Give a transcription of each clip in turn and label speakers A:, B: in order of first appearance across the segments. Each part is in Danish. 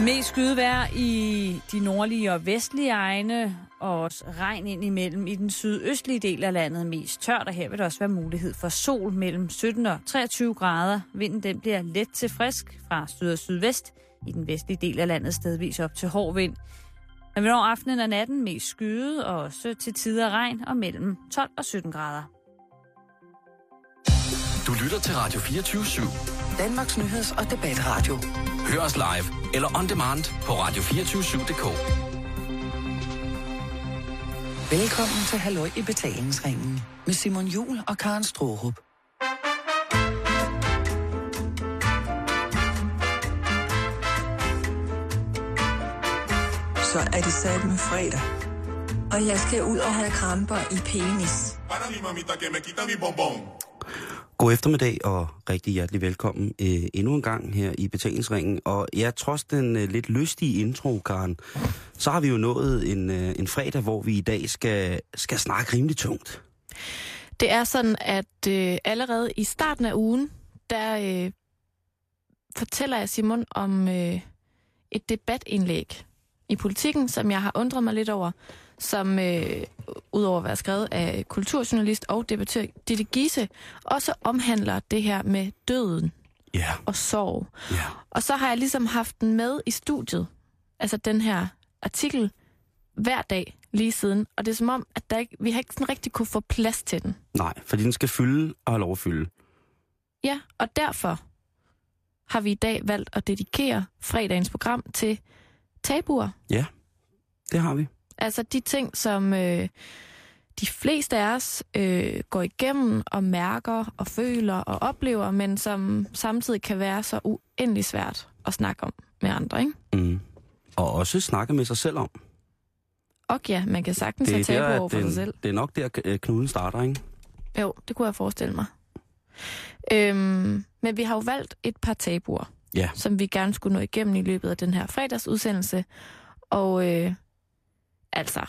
A: Mest skydevær i de nordlige og vestlige egne, og også regn ind imellem i den sydøstlige del af landet mest tørt, og her vil der også være mulighed for sol mellem 17 og 23 grader. Vinden den bliver let til frisk fra syd og sydvest, i den vestlige del af landet stedvis op til hård vind. Men over aftenen og natten mest skyet og også til tider regn og mellem 12 og 17 grader.
B: Du lytter til Radio 24 /7.
C: Danmarks nyheds- og debatradio.
B: Hør os live eller on demand på radio247.dk.
C: Velkommen til Halløj i betalingsringen med Simon Jul og Karen Strohrup.
D: Så er det sat med fredag. Og jeg skal ud og have kramper i penis.
E: God eftermiddag og rigtig hjertelig velkommen øh, endnu en gang her i betalingsringen. Og ja, trods den øh, lidt lystige intro, Karen, så har vi jo nået en, øh, en fredag, hvor vi i dag skal, skal snakke rimelig tungt.
F: Det er sådan, at øh, allerede i starten af ugen, der øh, fortæller jeg Simon om øh, et debatindlæg i politikken, som jeg har undret mig lidt over, som øh, udover at være skrevet af kulturjournalist og debattør Ditte Giese, også omhandler det her med døden
E: Ja,
F: og sorg.
E: ja.
F: Og så har jeg ligesom haft den med i studiet, altså den her artikel, hver dag lige siden. Og det er som om, at der ikke, vi har ikke sådan rigtig kunne få plads til den.
E: Nej, fordi den skal fylde og have lov at fylde.
F: Ja, og derfor har vi i dag valgt at dedikere fredagens program til tabuer.
E: Ja, det har vi.
F: Altså de ting, som øh, de fleste af os øh, går igennem og mærker og føler og oplever, men som samtidig kan være så uendelig svært at snakke om med andre, ikke?
E: Mm. Og også snakke med sig selv om.
F: Og ja, man kan sagtens
E: Det
F: have tabu
E: der,
F: over for
E: det,
F: sig selv.
E: det er nok der, øh, knuden starter, ikke?
F: Jo, det kunne jeg forestille mig. Øhm, men vi har jo valgt et par tabuer,
E: Ja.
F: som vi gerne skulle nå igennem i løbet af den her fredagsudsendelse. Og øh, altså,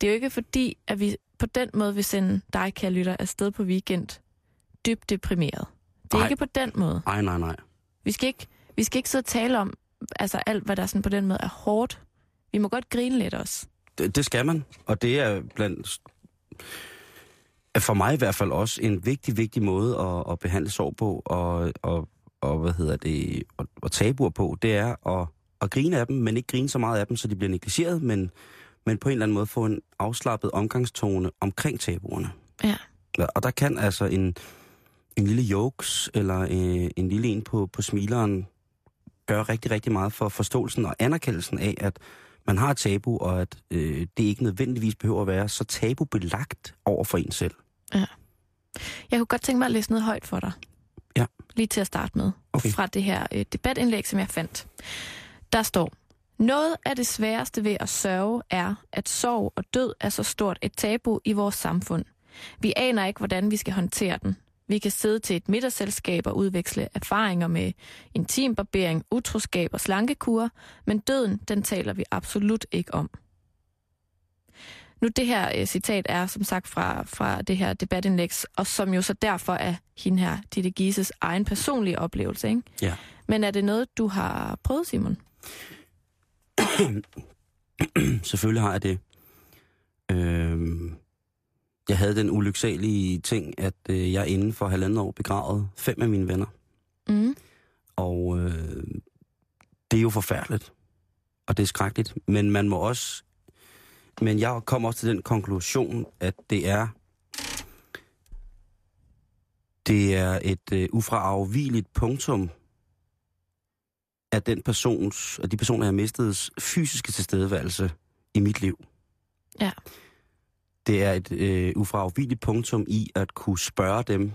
F: det er jo ikke fordi, at vi på den måde vil sende dig, kære lytter, afsted på weekend dybt deprimeret. Det er
E: Nej.
F: ikke på den måde.
E: Ej, nej, nej.
F: Vi skal ikke, vi skal ikke sidde og tale om altså alt, hvad der sådan på den måde er hårdt. Vi må godt grine lidt også.
E: Det, det skal man, og det er blandt for mig i hvert fald også en vigtig, vigtig måde at, at behandle sorg på, og, og, og hvad hedder det, og, og tabuer på, det er at, at grine af dem, men ikke grine så meget af dem, så de bliver negligeret, men, men på en eller anden måde få en afslappet omgangstone omkring tabuerne.
F: Ja.
E: Ja, Og der kan altså en, en lille jokes, eller øh, en lille en på, på smileren, gøre rigtig, rigtig meget for forståelsen og anerkendelsen af, at man har et tabu, og at øh, det ikke nødvendigvis behøver at være så tabubelagt over for en selv.
F: Jeg kunne godt tænke mig at læse noget højt for dig.
E: Ja.
F: Lige til at starte med.
E: Okay.
F: Fra det her øh, debatindlæg, som jeg fandt. Der står, noget af det sværeste ved at sørge er, at sorg og død er så stort et tabu i vores samfund. Vi aner ikke, hvordan vi skal håndtere den. Vi kan sidde til et middagsselskab og udveksle erfaringer med intimbarbering, utroskab og slankekur, men døden, den taler vi absolut ikke om. Nu det her øh, citat er som sagt fra, fra det her debatindlæg, og som jo så derfor er hende her, Ditte Gises egen personlige oplevelse. Ikke?
E: Ja.
F: Men er det noget, du har prøvet, Simon?
E: Selvfølgelig har jeg det. Øhm, jeg havde den ulyksalige ting, at øh, jeg inden for halvandet år begravede fem af mine venner.
F: Mm.
E: Og øh, det er jo forfærdeligt. Og det er skrækkeligt. Men man må også... Men jeg kom også til den konklusion, at det er... Det er et øh, ufraafvigeligt punktum af den persons, af de personer, jeg har mistet, fysiske tilstedeværelse i mit liv.
F: Ja.
E: Det er et øh, ufraafvigeligt punktum i at kunne spørge dem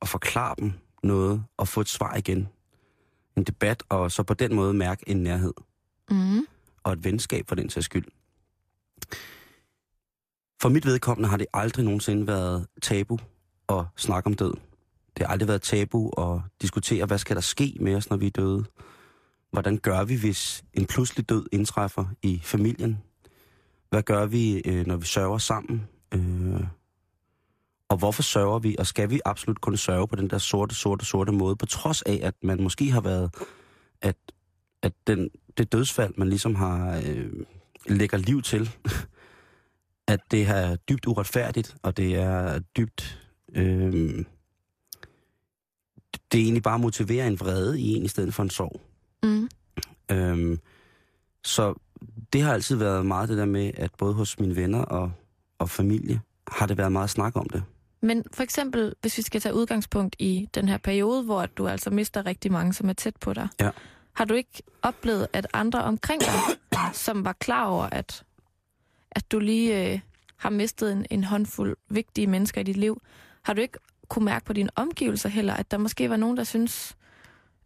E: og forklare dem noget og få et svar igen. En debat, og så på den måde mærke en nærhed
F: Mm.
E: og et venskab for den sags skyld. For mit vedkommende har det aldrig nogensinde været tabu at snakke om død. Det har aldrig været tabu at diskutere, hvad skal der ske med os, når vi er døde. Hvordan gør vi, hvis en pludselig død indtræffer i familien? Hvad gør vi, øh, når vi sørger sammen? Øh, og hvorfor sørger vi, og skal vi absolut kun sørge på den der sorte, sorte, sorte måde, på trods af, at man måske har været, at, at den, det dødsfald, man ligesom har øh, lægger liv til, at det er dybt uretfærdigt, og det er dybt... Øh, det er egentlig bare motiverer en vrede i en, i stedet for en sorg. Øhm, så det har altid været meget det der med, at både hos mine venner og, og familie, har det været meget snak om det.
F: Men for eksempel, hvis vi skal tage udgangspunkt i den her periode, hvor du altså mister rigtig mange, som er tæt på dig.
E: Ja.
F: Har du ikke oplevet, at andre omkring dig, som var klar over, at, at du lige øh, har mistet en, en håndfuld vigtige mennesker i dit liv, har du ikke kunne mærke på dine omgivelser heller, at der måske var nogen, der synes,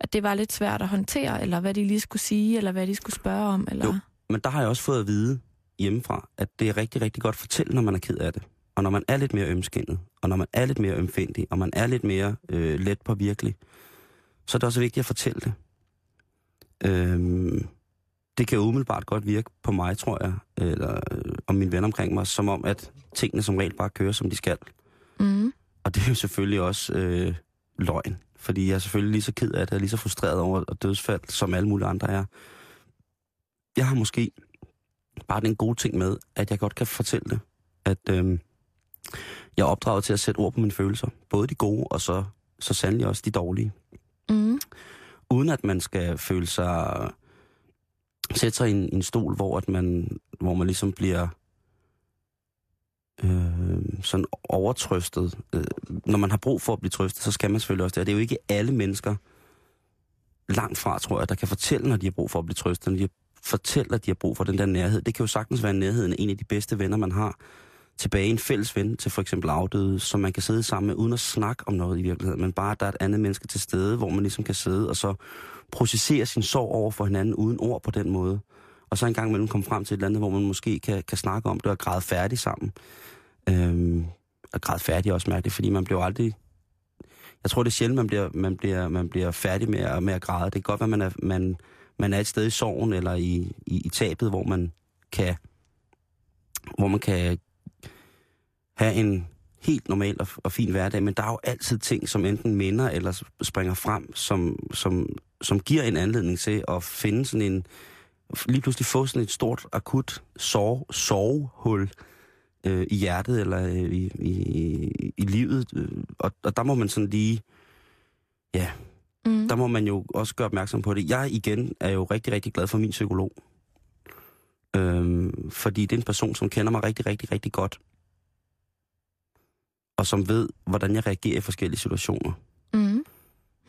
F: at det var lidt svært at håndtere, eller hvad de lige skulle sige, eller hvad de skulle spørge om? Eller?
E: Jo. Men der har jeg også fået at vide hjemmefra, at det er rigtig, rigtig godt at fortælle, når man er ked af det. Og når man er lidt mere ømskinnet, og når man er lidt mere ømfændig, og man er lidt mere øh, let på virkelig, så er det også vigtigt at fortælle det. Øhm, det kan umiddelbart godt virke på mig, tror jeg, eller øh, og mine venner omkring mig, som om, at tingene som regel bare kører, som de skal.
F: Mm.
E: Og det er jo selvfølgelig også øh, løgn, fordi jeg er selvfølgelig lige så ked af det, og lige så frustreret over dødsfald, som alle mulige andre er. Jeg har måske bare den gode ting med, at jeg godt kan fortælle det. At øh, jeg er opdraget til at sætte ord på mine følelser. Både de gode, og så, så sandelig også de dårlige.
F: Mm.
E: Uden at man skal føle sig... Sætte sig i en, en stol, hvor, at man, hvor man ligesom bliver øh, sådan overtrøstet. Øh, når man har brug for at blive trøstet, så skal man selvfølgelig også det. Og det er jo ikke alle mennesker, langt fra, tror jeg, der kan fortælle, når de har brug for at blive trøstet, når de fortæller, at de har brug for den der nærhed. Det kan jo sagtens være nærheden af en af de bedste venner, man har. Tilbage en fælles ven til for eksempel afdøde, som man kan sidde sammen med, uden at snakke om noget i virkeligheden, men bare, at der er et andet menneske til stede, hvor man ligesom kan sidde og så processere sin sorg over for hinanden uden ord på den måde. Og så en gang imellem komme frem til et eller andet, hvor man måske kan, kan snakke om det og græde færdig sammen. Øhm, og græde færdig er også mærkeligt, fordi man bliver aldrig... Jeg tror, det er sjældent, man bliver, man bliver, man bliver færdig med at, med at græde. Det kan godt være, man er, man, man er et sted i sorgen eller i, i, i tabet, hvor man kan hvor man kan have en helt normal og, og fin hverdag, men der er jo altid ting, som enten minder eller springer frem, som, som, som giver en anledning til at finde sådan en, lige pludselig få sådan et stort, akut sove, sovehul øh, i hjertet eller øh, i, i, i livet. Øh, Og, og der må man sådan lige, ja,
F: Mm.
E: der må man jo også gøre opmærksom på det. Jeg igen er jo rigtig, rigtig glad for min psykolog. Øhm, fordi det er en person, som kender mig rigtig, rigtig, rigtig godt. Og som ved, hvordan jeg reagerer i forskellige situationer.
F: Mm.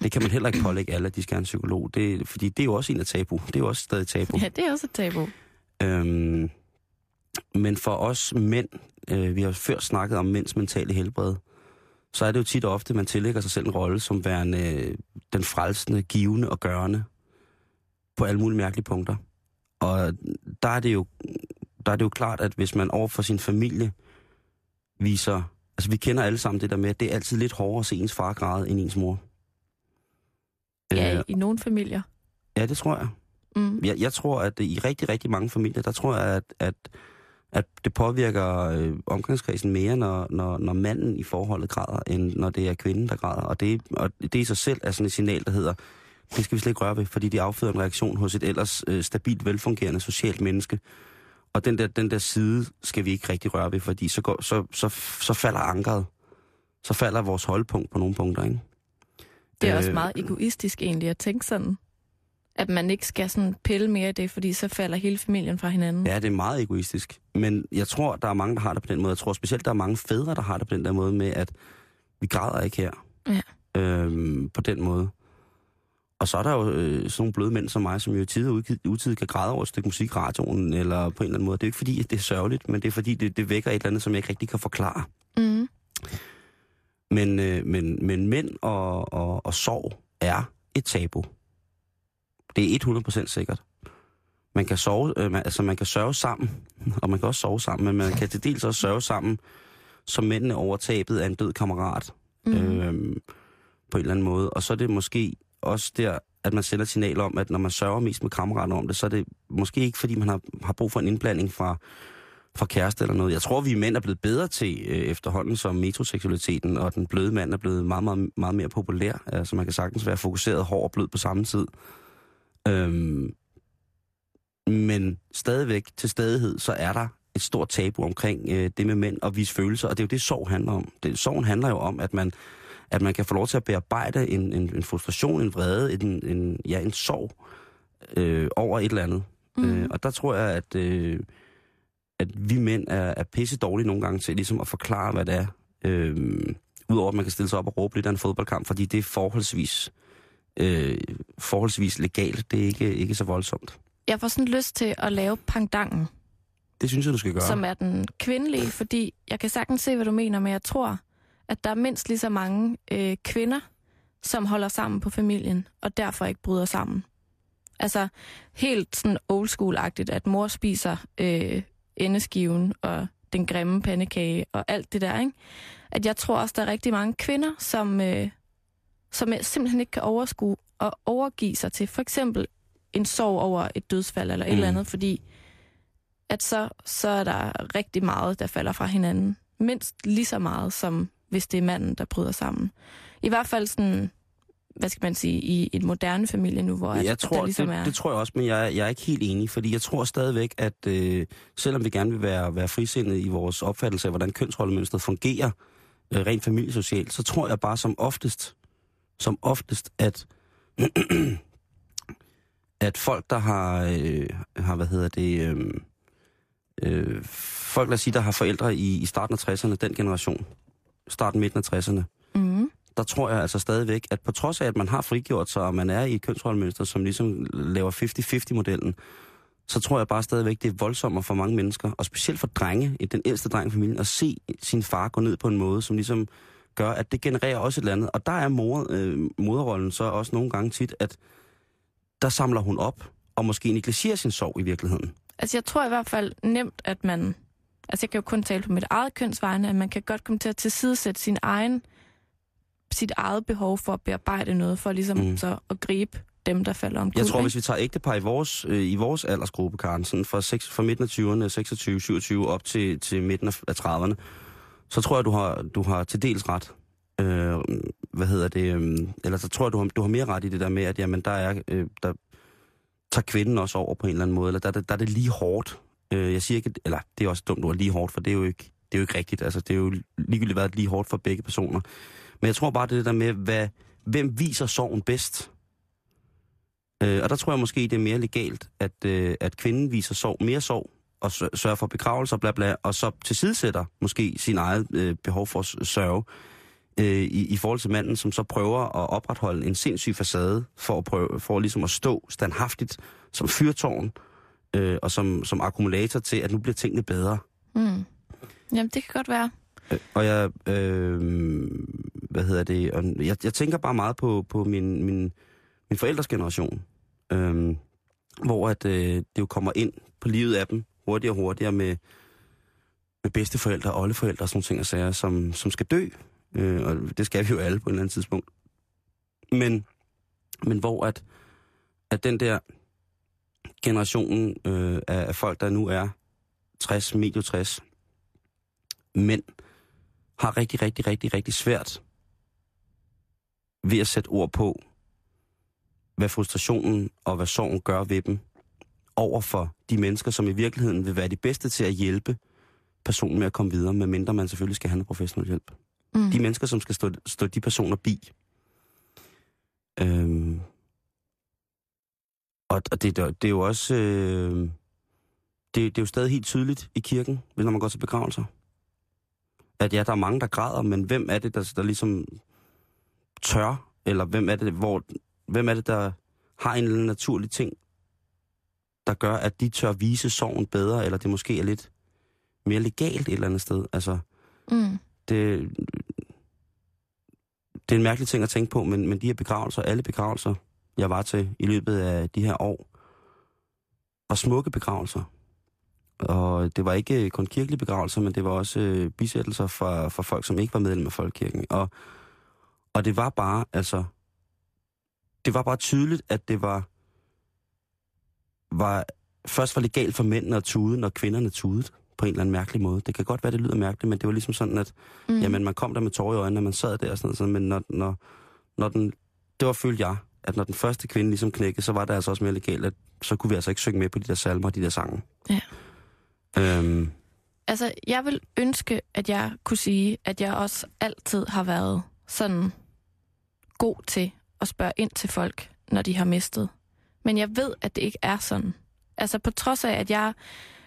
E: Det kan man heller ikke pålægge alle, at de skal have en psykolog. Det, fordi det er jo også en af tabu. Det er jo også stadig tabu.
F: Ja, det er også et tabu.
E: Øhm, men for os mænd, øh, vi har før snakket om mænds mentale helbred, så er det jo tit og ofte, man tillægger sig selv en rolle som værende øh, den frelsende, givende og gørende på alle mulige mærkelige punkter. Og der er det jo, der er det jo klart, at hvis man over for sin familie viser... Altså, vi kender alle sammen det der med, at det er altid lidt hårdere at se ens far græde end ens mor.
F: Ja,
E: Øh,
F: i nogle familier.
E: ja, det tror jeg.
F: Mm.
E: Jeg, jeg tror, at i rigtig, rigtig mange familier, der tror jeg, at, at, at det påvirker øh, omgangskredsen mere, når, når, når manden i forholdet græder, end når det er kvinden, der græder. Og det, og det i sig selv er sådan et signal, der hedder, det skal vi slet ikke røre ved, fordi det afføder en reaktion hos et ellers øh, stabilt, velfungerende socialt menneske. Og den der, den der side skal vi ikke rigtig røre ved, fordi så, går, så, så, så falder ankeret. Så falder vores holdpunkt på nogle punkter, ikke?
F: Det er også
E: Øh,
F: meget egoistisk egentlig at tænke sådan. At man ikke skal sådan pille mere i det, fordi så falder hele familien fra hinanden.
E: Ja, det er meget egoistisk. Men jeg tror, der er mange, der har det på den måde. Jeg tror specielt, der er mange fædre, der har det på den der måde med, at vi græder ikke her.
F: Ja.
E: Øhm, på den måde. Og så er der jo øh, sådan nogle bløde mænd som mig, som jo i tid og utid kan græde over et stykke musik radioen, eller på en eller anden måde. Det er jo ikke fordi, at det er sørgeligt, men det er fordi, det, det vækker et eller andet, som jeg ikke rigtig kan forklare.
F: Mm.
E: Men, øh, men, men mænd og, og, og sorg er et tabu. Det er 100% sikkert. Man kan, sove, øh, man, altså man kan sørge sammen, og man kan også sove sammen, men man kan til dels også sørge sammen, som mændene over tabet af en død kammerat.
F: Mm.
E: Øh, på en eller anden måde. Og så er det måske også der, at man sender et signal om, at når man sørger mest med kammerater om det, så er det måske ikke, fordi man har, har brug for en indblanding fra, fra kæreste eller noget. Jeg tror, vi mænd er blevet bedre til øh, efterhånden, som metroseksualiteten og den bløde mand er blevet meget, meget, meget mere populær. Altså man kan sagtens være fokuseret, hård og blød på samme tid. Øhm, Men stadigvæk til stadighed, så er der et stort tabu omkring øh, det med mænd og vise følelser, og det er jo det, sorg handler om. Det, sorgen handler jo om, at man, at man kan få lov til at bearbejde en, en, en frustration, en vrede, en, en, ja, en sorg øh, over et eller andet. Mm. Øh, og der tror jeg, at, øh, at vi mænd er, er pisse dårlige nogle gange til ligesom at forklare, hvad det er. Øh, Udover at man kan stille sig op og råbe lidt af en fodboldkamp, fordi det er forholdsvis, øh, forholdsvis legalt. Det er ikke, ikke så voldsomt.
F: Jeg får sådan lyst til at lave pangdangen,
E: Det synes jeg, du skal gøre.
F: som er den kvindelige, fordi jeg kan sagtens se, hvad du mener, men jeg tror, at der er mindst lige så mange øh, kvinder, som holder sammen på familien, og derfor ikke bryder sammen. Altså helt sådan old school-agtigt, at mor spiser øh, endeskiven og den grimme pandekage og alt det der, ikke? At jeg tror også, der er rigtig mange kvinder, som, øh, som simpelthen ikke kan overskue og overgive sig til for eksempel en sorg over et dødsfald eller et
E: Mm.
F: eller andet, fordi at så, så er der rigtig meget, der falder fra hinanden. Mindst lige så meget, som hvis det er manden, der bryder sammen. I hvert fald sådan, hvad skal man sige, i et moderne familie nu, hvor at,
E: jeg
F: at
E: tror,
F: der ligesom
E: det,
F: er...
E: det tror jeg også, men jeg, jeg er ikke helt enig, fordi jeg tror stadigvæk, at øh, selvom vi gerne vil være, være frisindede i vores opfattelse af, hvordan kønsrollemønstret fungerer øh, rent familiesocialt, så tror jeg bare som oftest, som oftest, at, at folk, der har, øh, har hvad hedder det, øh, øh, folk, lad os sige, der har forældre i, i starten af 60'erne, den generation, starten midten af 60'erne,
F: mm,
E: der tror jeg altså stadigvæk, at på trods af, at man har frigjort sig, og man er i et kønsrollemønster, som ligesom laver 50-50-modellen, så tror jeg bare stadigvæk, det er voldsommere for mange mennesker, og specielt for drenge, i den ældste dreng i familien, at se sin far gå ned på en måde, som ligesom gør, at det genererer også et eller andet. Og der er mor, øh, moderrollen så også nogle gange tit, at der samler hun op, og måske negligerer sin sorg i virkeligheden.
F: Altså, jeg tror i hvert fald nemt, at man... Altså, jeg kan jo kun tale på mit eget kønsvegne, at man kan godt komme til at tilsidesætte sin egen, sit eget behov for at bearbejde noget, for ligesom
E: Mm.
F: så at gribe dem, der falder om
E: Jeg tror, hvis vi tager ægtepar i vores, øh, i vores aldersgruppe, Karen, sådan fra, 6, fra midten af 20'erne, 26, 27 op til, til midten af, af 30'erne, så tror jeg, du har, du har til dels ret. Øh, hvad hedder det? Øh, eller så tror jeg, du har, du har mere ret i det der med, at jamen, der, er, øh, der tager kvinden også over på en eller anden måde, eller der, der, der er det lige hårdt. Øh, jeg siger ikke, eller det er også dumt ord, lige hårdt, for det er jo ikke, det er jo ikke rigtigt. Altså, det er jo ligegyldigt været lige hårdt for begge personer. Men jeg tror bare, det er det der med, hvad, hvem viser sorgen bedst? Øh, og der tror jeg måske, det er mere legalt, at, øh, at kvinden viser sorg, mere sorg, og sørger for begravelser, bla bla, og så tilsidesætter måske sin eget øh, behov for at sørge øh, i, i forhold til manden, som så prøver at opretholde en sindssyg facade for at, prøve, for ligesom at stå standhaftigt som fyrtårn øh, og som, som akkumulator til, at nu bliver tingene bedre.
F: Mm. Jamen, det kan godt være.
E: Øh, og jeg, øh, hvad hedder det, og jeg, jeg tænker bare meget på, på min, min, min forældres generation, øh, hvor at, øh, det jo kommer ind på livet af dem hurtigere og hurtigere med, med bedsteforældre oldeforældre og sådan nogle ting og sager, som, som skal dø. Øh, og det skal vi jo alle på et eller andet tidspunkt. Men, men hvor at, at den der generation øh, af, af folk, der nu er 60, medio 60, mænd, har rigtig, rigtig, rigtig, rigtig svært ved at sætte ord på, hvad frustrationen og hvad sorgen gør ved dem over for de mennesker, som i virkeligheden vil være de bedste til at hjælpe personen med at komme videre, medmindre man selvfølgelig skal have noget professionel hjælp.
F: Mm.
E: De mennesker, som skal stå, stå de personer bi. Øhm, og og det, det er jo også... Øh, det, det er jo stadig helt tydeligt i kirken, når man går til begravelser. At ja, der er mange, der græder, men hvem er det, der, der ligesom tør? Eller hvem er det, hvor, hvem er det, der har en eller anden naturlig ting, der gør, at de tør vise sorgen bedre, eller det måske er lidt mere legalt et eller andet sted? Altså,
F: Mm.
E: det, det er en mærkelig ting at tænke på, men, men de her begravelser, alle begravelser, jeg var til i løbet af de her år, var smukke begravelser. Og det var ikke kun kirkelige begravelser, men det var også øh, bisættelser for, for folk, som ikke var medlem af Folkekirken. Og, og det var bare, altså, det var bare tydeligt, at det var, var først var legalt for mændene at tude, når kvinderne tudede på en eller anden mærkelig måde. Det kan godt være, det lyder mærkeligt, men det var ligesom sådan, at
F: Mm.
E: Jamen, man kom der med tårer i øjnene, når man sad der og sådan noget, men når, når, når den, det var, følte jeg, at når den første kvinde ligesom knækkede, så var det altså også mere legalt, at så kunne vi altså ikke synge med på de der salmer og de der sange.
F: Ja.
E: Øhm,
F: Altså, jeg vil ønske, at jeg kunne sige, at jeg også altid har været sådan god til at spørge ind til folk, når de har mistet. Men jeg ved, at det ikke er sådan. Altså, på trods af, at jeg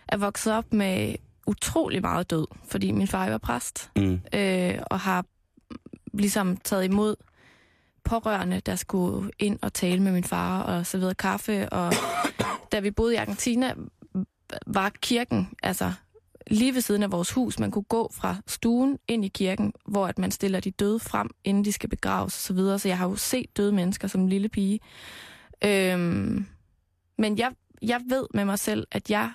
F: er vokset op med utrolig meget død, fordi min far var præst,
E: mm,
F: øh, og har ligesom taget imod pårørende, der skulle ind og tale med min far og så videre kaffe. Og da vi boede i Argentina, var kirken altså lige ved siden af vores hus. Man kunne gå fra stuen ind i kirken, hvor at man stiller de døde frem, inden de skal begraves osv. Så, videre. så jeg har jo set døde mennesker som lille pige. Øhm, men jeg, jeg ved med mig selv, at jeg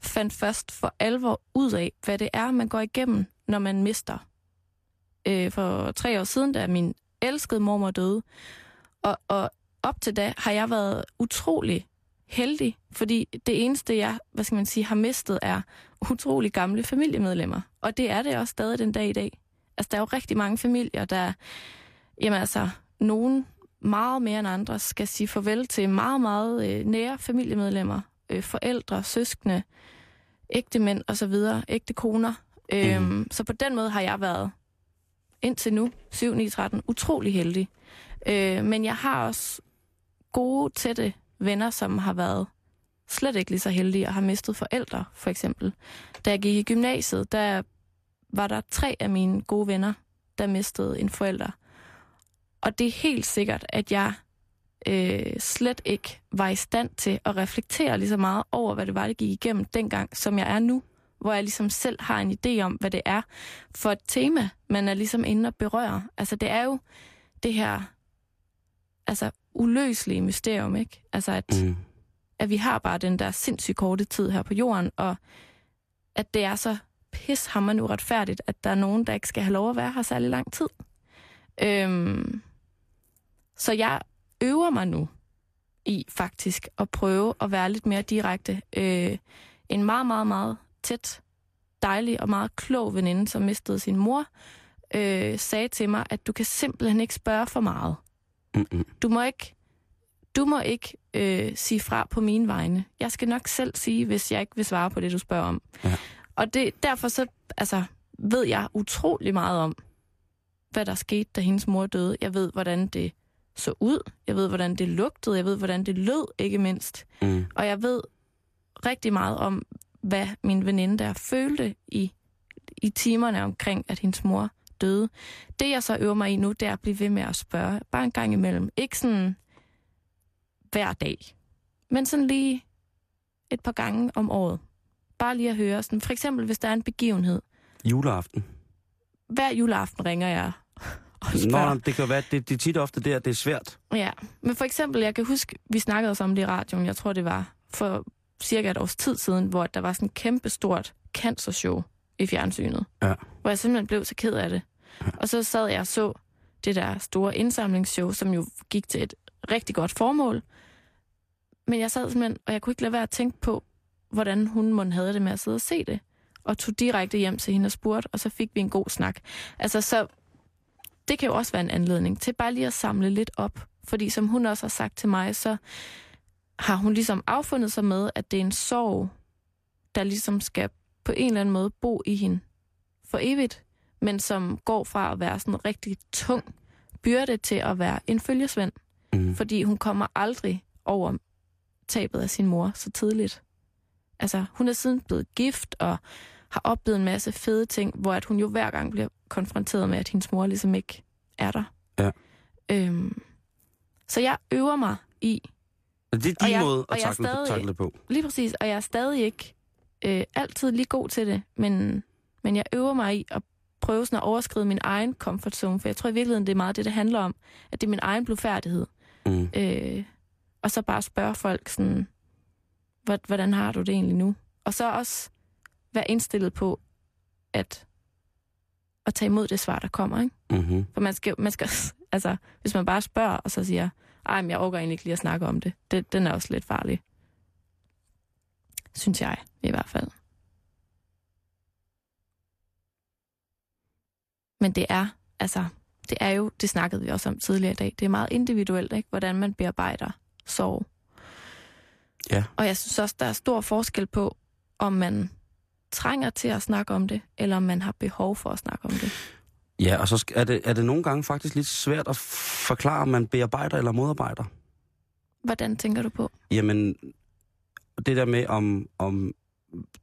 F: fandt først for alvor ud af, hvad det er, man går igennem, når man mister. Øh, for tre år siden, da min elskede mormor døde, og, og op til da har jeg været utrolig heldig, fordi det eneste, jeg hvad skal man sige, har mistet, er utrolig gamle familiemedlemmer. Og det er det også stadig den dag i dag. Altså, der er jo rigtig mange familier, der, jamen altså, nogen meget mere end andre skal sige farvel til meget, meget øh, nære familiemedlemmer, øh, forældre, søskende, ægte mænd og så videre, ægte koner. Øhm,
E: Mhm.
F: Så på den måde har jeg været indtil nu, 7, 9, 13, utrolig heldig. Øh, men jeg har også gode, tætte venner, som har været slet ikke lige så heldige og har mistet forældre, for eksempel. Da jeg gik i gymnasiet, der var der tre af mine gode venner, der mistede en forælder. Og det er helt sikkert, at jeg øh, slet ikke var i stand til at reflektere lige så meget over, hvad det var, det gik igennem dengang, som jeg er nu. Hvor jeg ligesom selv har en idé om, hvad det er for et tema, man er ligesom inde og berører. Altså det er jo det her altså uløselige mysterium, ikke? Altså at,
E: mm,
F: at vi har bare den der sindssygt korte tid her på jorden, og at det er så pishammerende uretfærdigt, at der er nogen, der ikke skal have lov at være her særlig lang tid. Øhm, så jeg øver mig nu i faktisk at prøve at være lidt mere direkte. Øh, en meget, meget, meget tæt, dejlig og meget klog veninde, som mistede sin mor, øh, sagde til mig, at du kan simpelthen ikke spørge for meget. Du må ikke, du må ikke øh, sige fra på mine vegne. Jeg skal nok selv sige, hvis jeg ikke vil svare på det, du spørger om.
E: Ja.
F: Og det, derfor så, altså, ved jeg utrolig meget om, hvad der skete, da hendes mor døde. Jeg ved, hvordan det så ud. Jeg ved, hvordan det lugtede. Jeg ved, hvordan det lød, ikke mindst.
E: Mm.
F: Og jeg ved rigtig meget om, hvad min veninde der følte i, i timerne omkring, at hendes mor døde. Det, jeg så øver mig i nu, det er at blive ved med at spørge. Bare en gang imellem. Ikke sådan hver dag, men sådan lige et par gange om året. Bare lige at høre. Sådan, for eksempel, hvis der er en begivenhed.
E: Juleaften.
F: Hver juleaften ringer jeg
E: Nå, det kan være, det, det er tit ofte der, det er svært.
F: Ja, men for eksempel, jeg kan huske, vi snakkede også om det i radioen, jeg tror det var for cirka et års tid siden, hvor der var sådan et kæmpe stort cancershow i fjernsynet.
E: Ja.
F: Hvor jeg simpelthen blev så ked af det. Og så sad jeg og så det der store indsamlingsshow, som jo gik til et rigtig godt formål. Men jeg sad simpelthen, og jeg kunne ikke lade være at tænke på, hvordan hun måtte havde det med at sidde og se det. Og tog direkte hjem til hende og spurgte, og så fik vi en god snak. Altså, så det kan jo også være en anledning til bare lige at samle lidt op. Fordi som hun også har sagt til mig, så har hun ligesom affundet sig med, at det er en sorg, der ligesom skal på en eller anden måde bo i hende for evigt, men som går fra at være sådan en rigtig tung byrde til at være en følgesvend,
E: Mm.
F: fordi hun kommer aldrig over tabet af sin mor så tidligt. Altså, hun er siden blevet gift og har oplevet en masse fede ting, hvor at hun jo hver gang bliver konfronteret med, at hendes mor ligesom ikke er der.
E: Ja.
F: Øhm, så jeg øver mig i,
E: Det er
F: Og
E: din
F: jeg-
E: måde
F: og
E: at takle,
F: stadig-
E: takle på.
F: lige præcis, og jeg er stadig ikke øh, altid lige god til det, men, men jeg øver mig i at prøve sådan at overskride min egen comfort zone, for jeg tror i virkeligheden, det er meget det, det handler om, at det er min egen blufærdighed.
E: Mm.
F: Øh, og så bare spørge folk sådan, "Hvor- hvordan har du det egentlig nu? Og så også være indstillet på, at at tage imod det svar, der kommer, ikke?
E: Mm-hmm.
F: For man skal, man skal, altså, hvis man bare spørger, og så siger, ej, men jeg overgår egentlig ikke lige at snakke om det, det den er også lidt farlig. Synes jeg, i hvert fald. Men det er, altså, det er jo, det snakkede vi også om tidligere i dag, det er meget individuelt, ikke? hvordan man bearbejder sorg.
E: Ja.
F: Og jeg synes også, der er stor forskel på, om man trænger til at snakke om det, eller om man har behov for at snakke om det.
E: Ja, og så er det, er det nogle gange faktisk lidt svært at forklare, om man bearbejder eller modarbejder.
F: Hvordan tænker du på?
E: Jamen, det der med, om, om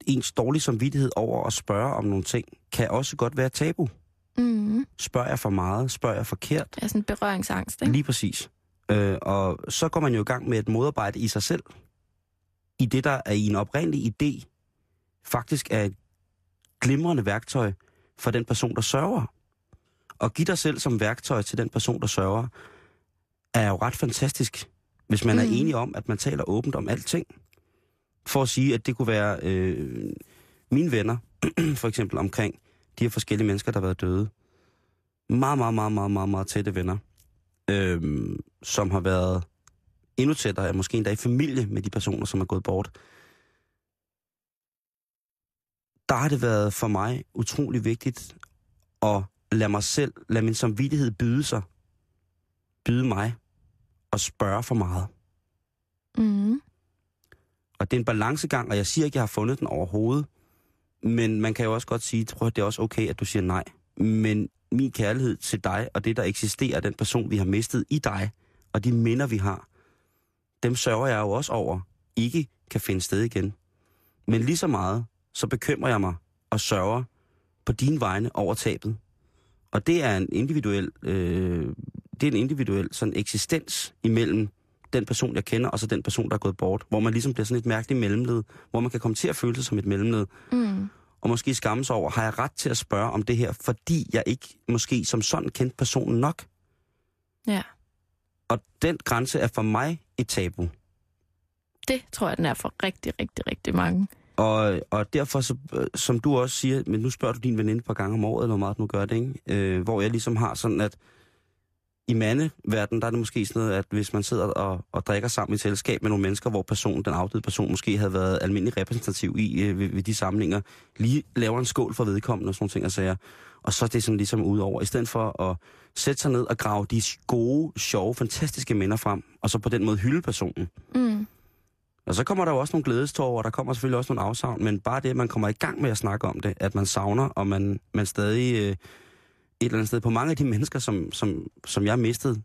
E: ens dårlige samvittighed over at spørge om nogle ting, kan også godt være tabu.
F: Mm.
E: Spørger jeg for meget? Spørger jeg forkert?
F: Det er sådan en berøringsangst, ikke?
E: Lige præcis. Øh, og så går man jo i gang med et modarbejde i sig selv. I det, der er i en oprindelig idé, faktisk er et glimrende værktøj for den person, der sørger. Og give dig selv som værktøj til den person, der sørger, er jo ret fantastisk, hvis man mm. er enig om, at man taler åbent om alting. For at sige, at det kunne være øh, mine venner, for eksempel omkring de her forskellige mennesker, der har været døde. Meget, meget, meget, meget, meget, meget tætte venner øhm, som har været endnu tættere, måske endda i familie med de personer, som er gået bort. Der har det været for mig utrolig vigtigt at lade mig selv, lade min samvittighed byde sig, byde mig og spørge for meget.
F: Mm.
E: Og det er en balancegang, og jeg siger ikke, at jeg har fundet den overhovedet. Men man kan jo også godt sige, at det er også okay, at du siger nej. Men min kærlighed til dig, og det, der eksisterer, den person, vi har mistet i dig, og de minder, vi har, dem sørger jeg jo også over, ikke kan finde sted igen. Men lige så meget, så bekymrer jeg mig og sørger på dine vegne over tabet. Og det er en individuel, øh, det er en individuel sådan eksistens imellem den person, jeg kender, og så den person, der er gået bort. Hvor man ligesom bliver sådan et mærkeligt mellemled, hvor man kan komme til at føle sig som et mellemled.
F: Mm.
E: Og måske skamme sig over, har jeg ret til at spørge om det her, fordi jeg ikke måske som sådan kendte personen nok?
F: Ja.
E: Og den grænse er for mig et tabu.
F: Det tror jeg, den er for rigtig, rigtig, rigtig mange.
E: Og, og derfor, så, øh, som du også siger, men nu spørger du din veninde et par gange om året, eller hvor meget du nu gør det, ikke? Øh, hvor jeg ligesom har sådan, at i mandeverdenen, der er det måske sådan noget, at hvis man sidder og, og drikker sammen i et selskab med nogle mennesker, hvor personen, den afdøde person måske havde været almindelig repræsentativ i øh, ved, ved de samlinger, lige laver en skål for vedkommende og sådan ting og sager. Og så er det sådan ligesom ud over. I stedet for at sætte sig ned og grave de gode, sjove, fantastiske minder frem, og så på den måde hylde personen.
F: Mm.
E: Og så kommer der jo også nogle glædestår, og der kommer selvfølgelig også nogle afsavn, men bare det, at man kommer i gang med at snakke om det, at man savner, og man, man stadig øh, et eller andet sted, på mange af de mennesker, som, som, som jeg mistede,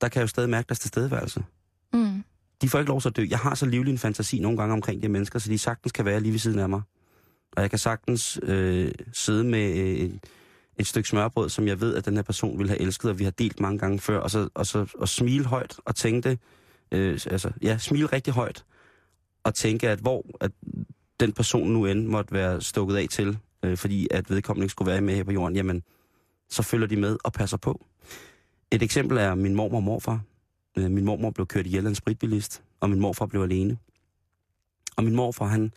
E: der kan jeg jo stadig mærke deres tilstedeværelse.
F: Mm.
E: De får ikke lov til at dø. Jeg har så livlig en fantasi nogle gange omkring de mennesker, så de sagtens kan være lige ved siden af mig. Og jeg kan sagtens øh, sidde med øh, et, et stykke smørbrød, som jeg ved, at den her person ville have elsket, og vi har delt mange gange før, og så, og så og smile højt og tænke, øh, altså, ja, smile rigtig højt, og tænke, at hvor at den person nu end måtte være stukket af til, øh, fordi at vedkommende ikke skulle være med her på jorden, jamen, så følger de med og passer på. Et eksempel er min mormor og morfar. Øh, min mormor blev kørt ihjel af en spritbilist, og min morfar blev alene. Og min morfar, han,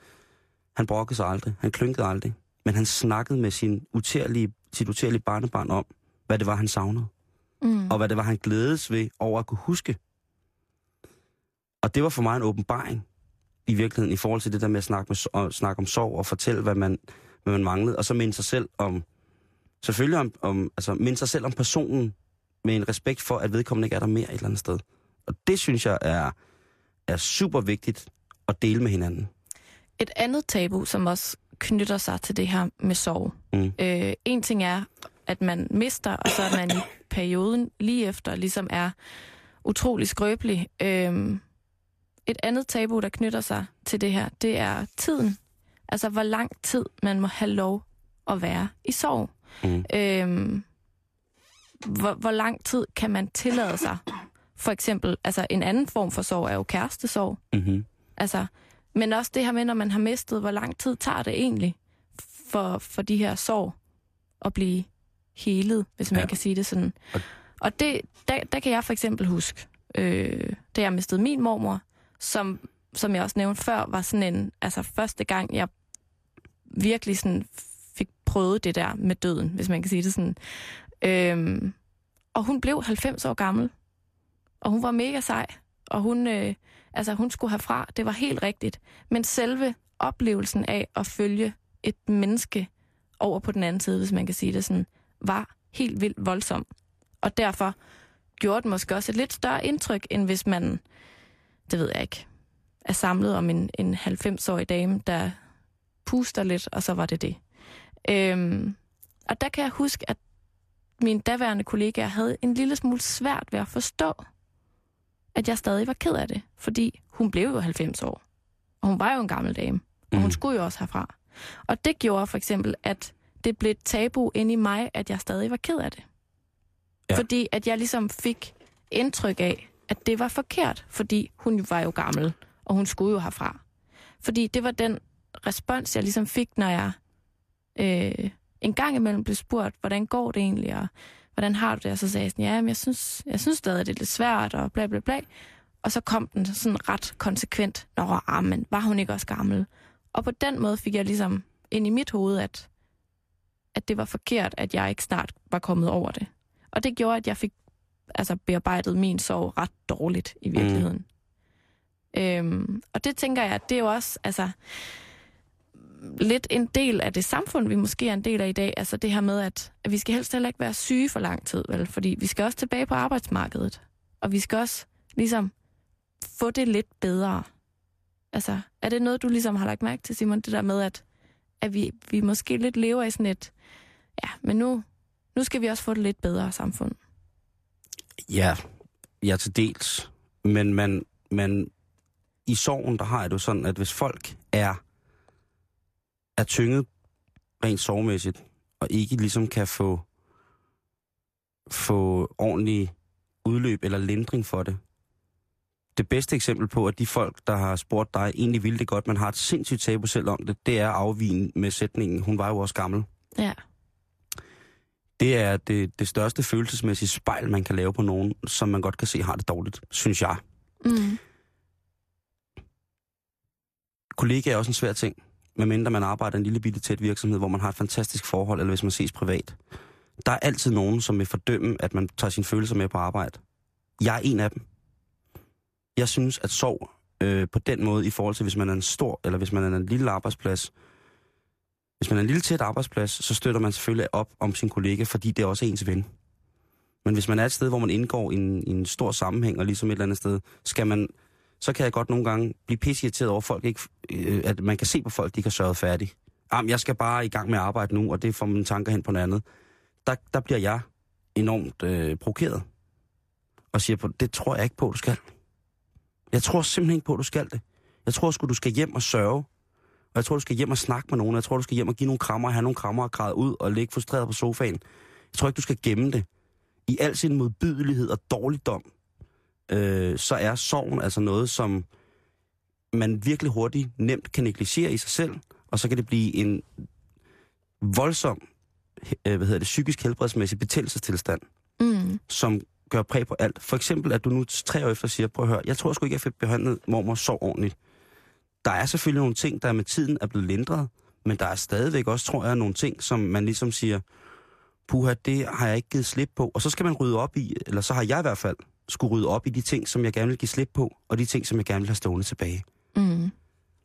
E: han brokkede sig aldrig. Han klynkede aldrig. Men han snakkede med sin utærlige, sit utærlige barnebarn om, hvad det var, han savnede.
F: Mm.
E: Og hvad det var, han glædes ved over at kunne huske. Og det var for mig en åbenbaring i virkeligheden i forhold til det der med at snakke, med, at snakke om sorg og fortælle, hvad man, hvad man manglede. Og så minde sig selv om, selvfølgelig om, om, altså minde sig selv om personen med en respekt for, at vedkommende ikke er der mere et eller andet sted. Og det synes jeg er, er super vigtigt at dele med hinanden.
F: Et andet tabu, som også knytter sig til det her med sorg.
E: Mm.
F: Øh, en ting er, at man mister, og så er man i perioden lige efter ligesom er utrolig skrøbelig. Øh, et andet tabu, der knytter sig til det her, det er tiden. Altså, hvor lang tid man må have lov at være i sorg.
E: Mm.
F: Øh, hvor, hvor lang tid kan man tillade sig? For eksempel, altså en anden form for sorg er jo kærestesorg.
E: Mm-hmm.
F: Altså, men også det her med, når man har mistet, hvor lang tid tager det egentlig for, for de her sår at blive helet, hvis man
E: Ja.
F: kan sige det sådan.
E: Og-
F: Og det, der, der kan jeg for eksempel huske, øh, da jeg mistede min mormor, som, som jeg også nævnte før, var sådan en, altså første gang, jeg virkelig sådan fik prøvet det der med døden, hvis man kan sige det sådan. Øhm, og hun blev 90 år gammel, og hun var mega sej, og hun, øh, altså, hun skulle herfra, det var helt rigtigt. Men selve oplevelsen af at følge et menneske over på den anden side, hvis man kan sige det sådan, var helt vildt voldsom. Og derfor gjorde det måske også et lidt større indtryk, end hvis man, det ved jeg ikke, er samlet om en, en 90-årig dame, der puster lidt, og så var det det. Øhm, og der kan jeg huske, at mine daværende kollegaer havde en lille smule svært ved at forstå, at jeg stadig var ked af det. Fordi hun blev jo 90 år. Og hun var jo en gammel dame. Og hun
E: Mm.
F: skulle jo også herfra. Og det gjorde for eksempel, at det blev et tabu inde i mig, at jeg stadig var ked af det.
E: Ja.
F: Fordi at jeg ligesom fik indtryk af, at det var forkert, fordi hun var jo gammel, og hun skulle jo herfra. Fordi det var den respons, jeg ligesom fik, når jeg øh, en gang imellem blev spurgt, hvordan går det egentlig, og hvordan har du det? Og så sagde jeg sådan, ja, men jeg synes, jeg synes stadig, at det er lidt svært, og bla bla bla. Og så kom den sådan ret konsekvent, når ah, men var hun ikke også gammel? Og på den måde fik jeg ligesom ind i mit hoved, at, at det var forkert, at jeg ikke snart var kommet over det. Og det gjorde, at jeg fik altså, bearbejdet min sorg ret dårligt i virkeligheden. Mm. Øhm, og det tænker jeg, at det er jo også altså, lidt en del af det samfund, vi måske er en del af i dag. Altså det her med, at, at vi skal helst heller ikke være syge for lang tid, vel? Fordi vi skal også tilbage på arbejdsmarkedet. Og vi skal også ligesom få det lidt bedre. Altså, er det noget, du ligesom har lagt mærke til, Simon? Det der med, at, at vi, vi måske lidt lever i sådan et, ja, men nu, nu skal vi også få det lidt bedre samfund.
E: Ja, ja til dels. Men man, man, i sorgen, der har jeg det jo sådan, at hvis folk er, er tynget rent sorgmæssigt, og ikke ligesom kan få, få ordentlig udløb eller lindring for det. Det bedste eksempel på, at de folk, der har spurgt dig, egentlig ville det godt, man har et sindssygt tabu selv om det, det er afvigen med sætningen, hun var jo også gammel.
F: Ja.
E: Det er det, det største følelsesmæssige spejl, man kan lave på nogen, som man godt kan se har det dårligt, synes jeg.
F: Mm.
E: Kollega er også en svær ting, medmindre man arbejder en lille bitte tæt virksomhed, hvor man har et fantastisk forhold, eller hvis man ses privat. Der er altid nogen, som vil fordømme, at man tager sine følelser med på arbejde. Jeg er en af dem. Jeg synes, at sorg øh, på den måde, i forhold til hvis man er en stor, eller hvis man er en lille arbejdsplads, hvis man er en lille tæt arbejdsplads, så støtter man selvfølgelig op om sin kollega, fordi det er også ens ven. Men hvis man er et sted, hvor man indgår i en, i en stor sammenhæng, og ligesom et eller andet sted, skal man, så kan jeg godt nogle gange blive pissirriteret over folk, ikke, øh, at man kan se på folk, de ikke har sørget færdig. Jamen, jeg skal bare i gang med at arbejde nu, og det får mine tanker hen på noget andet. Der, der bliver jeg enormt øh, provokeret. Og siger på, det tror jeg ikke på, du skal. Jeg tror simpelthen ikke på, du skal det. Jeg tror sgu, du skal hjem og sørge. Og jeg tror, du skal hjem og snakke med nogen. Jeg tror, du skal hjem og give nogle krammer, have nogle krammer og græde ud og ligge frustreret på sofaen. Jeg tror ikke, du skal gemme det. I al sin modbydelighed og dårligdom, øh, så er sorgen altså noget, som man virkelig hurtigt nemt kan negligere i sig selv, og så kan det blive en voldsom, øh, hvad hedder det, psykisk helbredsmæssig betændelsestilstand,
F: Mm.
E: som gør præg på alt. For eksempel, at du nu tre år efter siger, prøv at høre, jeg tror sgu ikke, jeg fik behandlet mormor så ordentligt. Der er selvfølgelig nogle ting, der med tiden er blevet lindret, men der er stadigvæk også, tror jeg, nogle ting, som man ligesom siger, puha, det har jeg ikke givet slip på. Og så skal man rydde op i, eller så har jeg i hvert fald skulle rydde op i de ting, som jeg gerne vil give slip på, og de ting, som jeg gerne vil have stående tilbage.
F: Mm.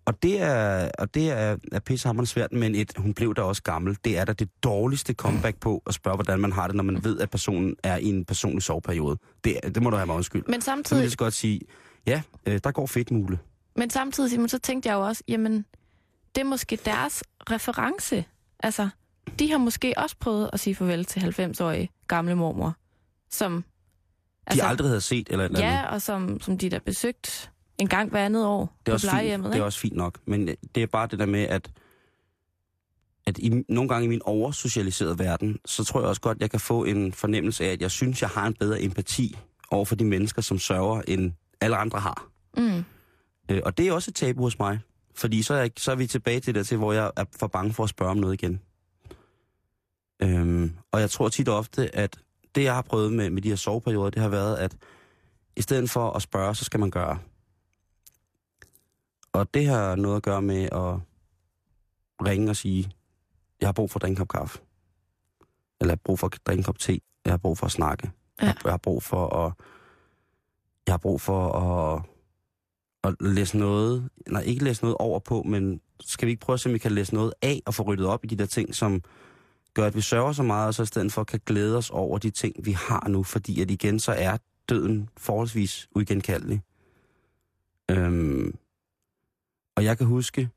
E: Og det er, og det er, er pissehammerende svært, men et, hun blev da også gammel. Det er da det dårligste comeback på at spørge, hvordan man har det, når man ved, at personen er i en personlig soveperiode. Det, det må du have mig undskyld.
F: Men
E: Så vil
F: samtidig,
E: jeg så godt sige, ja, øh, der går fedt mule.
F: men samtidig Simon, så tænkte jeg jo også, jamen, det er måske deres reference. Altså, de har måske også prøvet at sige farvel til 90-årige gamle mormor, som...
E: De
F: altså,
E: aldrig havde set eller eller andet.
F: Ja, og som, som de der besøgt en gang hver andet år
E: det er
F: på
E: også
F: plejehjemmet.
E: fint, det er også fint nok. Men øh, det er bare det der med, at, at i, nogle gange i min oversocialiserede verden, så tror jeg også godt, jeg kan få en fornemmelse af, at jeg synes, jeg har en bedre empati over for de mennesker, som sørger, end alle andre har.
F: Mm.
E: Øh, og det er også et tabu hos mig. Fordi så er, jeg, så er vi tilbage til det til, hvor jeg er for bange for at spørge om noget igen. Øhm, og jeg tror tit og ofte, at det, jeg har prøvet med, med de her soveperioder, det har været, at i stedet for at spørge, så skal man gøre. Og det har noget at gøre med at ringe og sige, jeg har brug for at drikke en kop kaffe. Eller jeg har brug for at drikke en kop te. Jeg har brug for at snakke.
F: Ja.
E: Jeg, har brug for at... Jeg har brug for at at læse noget, nej ikke læse noget over på, men skal vi ikke prøve at se, om vi kan læse noget af og få ryddet op i de der ting, som, gør, at vi sørger så meget, og så i stedet for kan glæde os over de ting, vi har nu, fordi at igen, så er døden forholdsvis uigenkaldelig. Øhm, og jeg kan huske,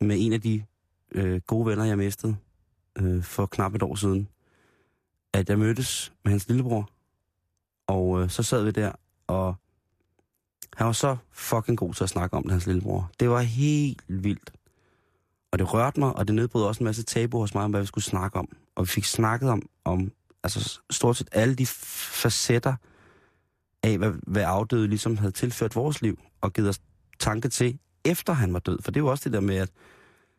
E: med en af de øh, gode venner, jeg mistede øh, for knap et år siden, at jeg mødtes med hans lillebror, og øh, så sad vi der, og han var så fucking god til at snakke om det, hans lillebror. Det var helt vildt. Og det rørte mig, og det nedbrød også en masse tabu hos mig, om hvad vi skulle snakke om. Og vi fik snakket om, om altså stort set alle de facetter af, hvad, hvad afdøde ligesom havde tilført vores liv, og givet os tanke til, efter han var død. For det er jo også det der med, at,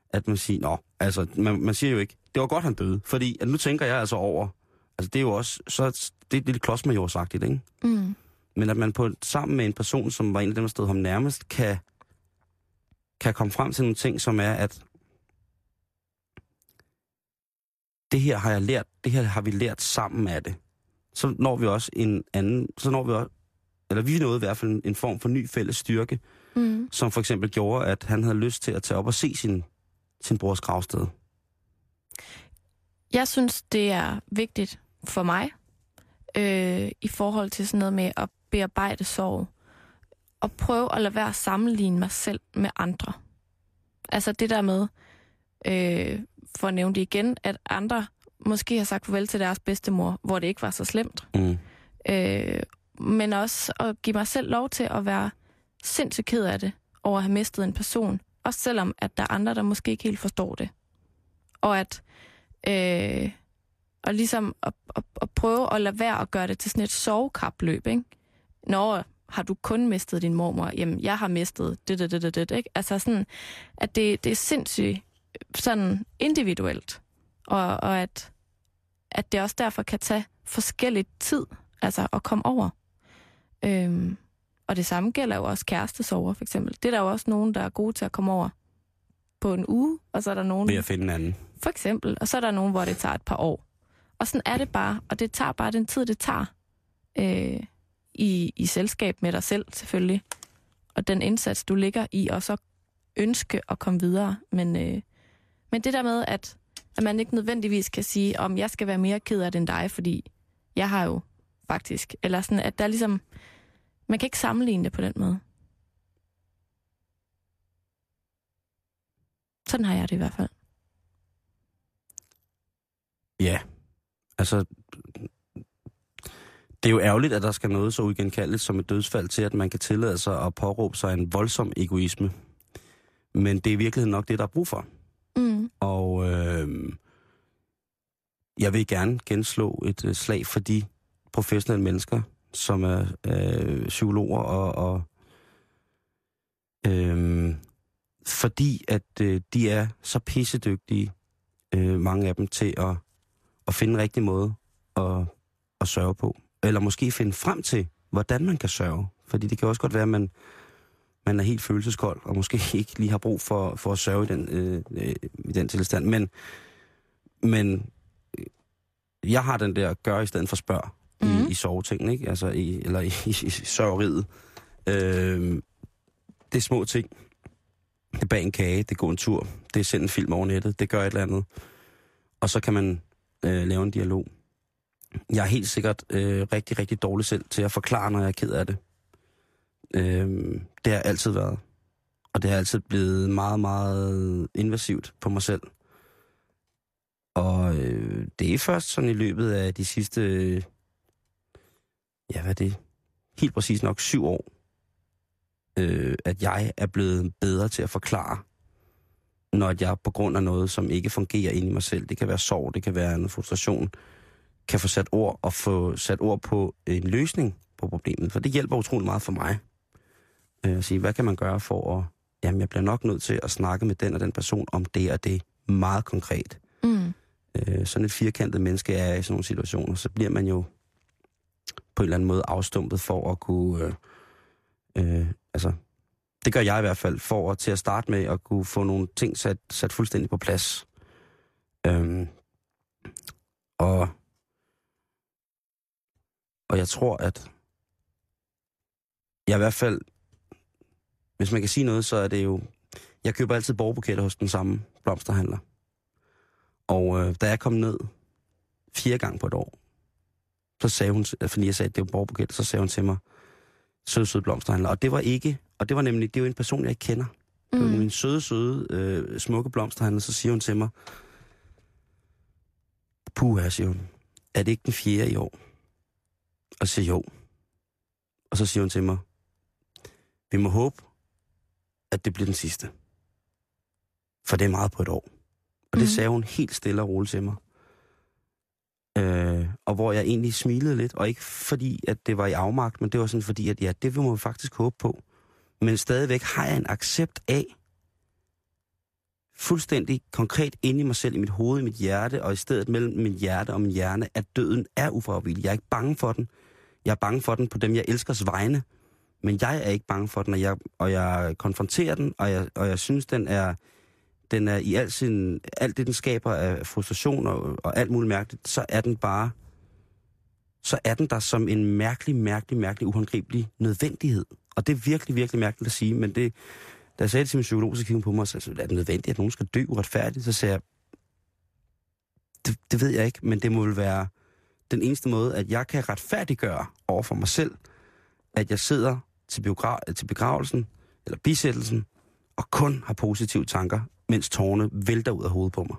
E: at man siger, nå, altså, man, man siger jo ikke, det var godt, han døde. Fordi at nu tænker jeg altså over, altså det er jo også, så det er lidt klodsmajorsagtigt, ikke?
F: Mm.
E: Men at man på, sammen med en person, som var en af dem, der stod ham nærmest, kan, kan komme frem til nogle ting, som er, at det her har jeg lært, det her har vi lært sammen af det. Så når vi også en anden, så når vi også, eller vi nåede i hvert fald en, en form for ny fælles styrke,
F: Mm.
E: som for eksempel gjorde, at han havde lyst til at tage op og se sin, sin brors gravsted.
F: Jeg synes, det er vigtigt for mig, øh, i forhold til sådan noget med at bearbejde sorg, og prøve at lade være at sammenligne mig selv med andre. Altså det der med, øh, for at nævne det igen, at andre måske har sagt farvel til deres bedstemor, hvor det ikke var så slemt.
E: Mm.
F: Øh, men også at give mig selv lov til at være sindssygt ked af det, over at have mistet en person. Også selvom, at der er andre, der måske ikke helt forstår det. Og at øh, og ligesom at, at, at prøve at lade være at gøre det til sådan et sovekapløb, ikke? Når har du kun mistet din mormor? Jamen, jeg har mistet det, det, det, det, det, ikke? Altså sådan, at det, det er sindssygt sådan individuelt. Og, og at, at det også derfor kan tage forskellig tid, altså at komme over. Øhm, og det samme gælder jo også kærestesover, for eksempel. Det er der jo også nogen, der er gode til at komme over på en uge, og så er der nogen...
E: Ved at finde en anden.
F: For eksempel. Og så er der nogen, hvor det tager et par år. Og sådan er det bare. Og det tager bare den tid, det tager. Øh, i, I selskab med dig selv, selvfølgelig. Og den indsats, du ligger i, og så ønske at komme videre. Men, øh, men det der med, at, at man ikke nødvendigvis kan sige, om jeg skal være mere ked af det end dig, fordi jeg har jo faktisk... Eller sådan, at der er ligesom... Man kan ikke sammenligne det på den måde. Sådan har jeg det i hvert fald.
E: Ja, altså... Det er jo ærgerligt, at der skal noget så uigenkaldeligt som et dødsfald til, at man kan tillade sig at påråbe sig en voldsom egoisme. Men det er i virkeligheden nok det, der er brug for. Og øh, jeg vil gerne genslå et øh, slag for de professionelle mennesker, som er øh, psykologer og, og øh, fordi at øh, de er så pissedygtige, øh, mange af dem, til at, at finde en rigtig måde at, at sørge på. Eller måske finde frem til, hvordan man kan sørge. Fordi det kan også godt være, at man, man er helt følelseskold, og måske ikke lige har brug for, for at sørge i den, øh, øh, i den tilstand. Men, men øh, jeg har den der gør i stedet for spørg mm.
F: Mhm.
E: i, i soveting, ikke? Altså i, eller i, i, i sørgeriet. Øh, det er små ting. Det er bag en kage, det er gå en tur, det er sende en film over nettet, det gør et eller andet. Og så kan man øh, lave en dialog. Jeg er helt sikkert øh, rigtig, rigtig dårlig selv til at forklare, når jeg er ked af det. Øh, det har altid været. Og det har altid blevet meget, meget invasivt på mig selv. Og øh, det er først sådan i løbet af de sidste, øh, ja hvad er det, helt præcis nok syv år, øh, at jeg er blevet bedre til at forklare, når jeg på grund af noget, som ikke fungerer inde i mig selv, det kan være sorg, det kan være en frustration, kan få sat ord og få sat ord på en løsning på problemet. For det hjælper utrolig meget for mig. Øh, sige, hvad kan man gøre for at, jamen jeg bliver nok nødt til at snakke med den og den person om det og det meget konkret.
F: Mm.
E: Øh, sådan et firkantet menneske er i sådan nogle situationer, så bliver man jo på en eller anden måde afstumpet for at kunne, øh, øh, altså det gør jeg i hvert fald, for at, til at starte med at kunne få nogle ting sat, sat fuldstændig på plads. Øhm, og, og jeg tror, at jeg i hvert fald, hvis man kan sige noget, så er det jo, jeg køber altid borgerbuketter hos den samme blomsterhandler. Og øh, da jeg kom ned fire gange på et år, så sagde hun, fordi jeg sagde, at det var borgerbuket, så sagde hun til mig, søde, søde blomsterhandler. Og det var ikke, og det var nemlig, det er jo en person, jeg ikke kender. Mm. Min søde, søde, øh, smukke blomsterhandler, så siger hun til mig, puha, siger hun, er det ikke den fjerde i år? Og så siger jo. Og så siger hun til mig, vi må håbe, at det bliver den sidste. For det er meget på et år. Og det
F: Mhm.
E: sagde hun helt stille og roligt til mig. Øh, og hvor jeg egentlig smilede lidt, og ikke fordi, at det var i afmagt, men det var sådan fordi, at ja, det vil man faktisk håbe på. Men stadigvæk har jeg en accept af, fuldstændig konkret inde i mig selv, i mit hoved, i mit hjerte, og i stedet mellem mit hjerte og min hjerne, at døden er ufravigelig. Jeg er ikke bange for den. Jeg er bange for den på dem, jeg elskers vegne. Men jeg er ikke bange for den, og jeg, og jeg konfronterer den, og jeg, og jeg synes, den er, den er i al sin, alt det, den skaber af frustration og, og alt muligt mærkeligt, så er den bare, så er den der som en mærkelig, mærkelig, mærkelig, uhåndgribelig nødvendighed. Og det er virkelig, virkelig mærkeligt at sige, men det, da jeg sagde det til min psykolog, så kiggede på mig og sagde, er det nødvendigt, at nogen skal dø uretfærdigt? Så sagde jeg, det, det ved jeg ikke, men det må vel være den eneste måde, at jeg kan retfærdiggøre over for mig selv, at jeg sidder til, biogra- øh, til begravelsen, eller bisættelsen, og kun har positive tanker, mens tårne vælter ud af hovedet på mig.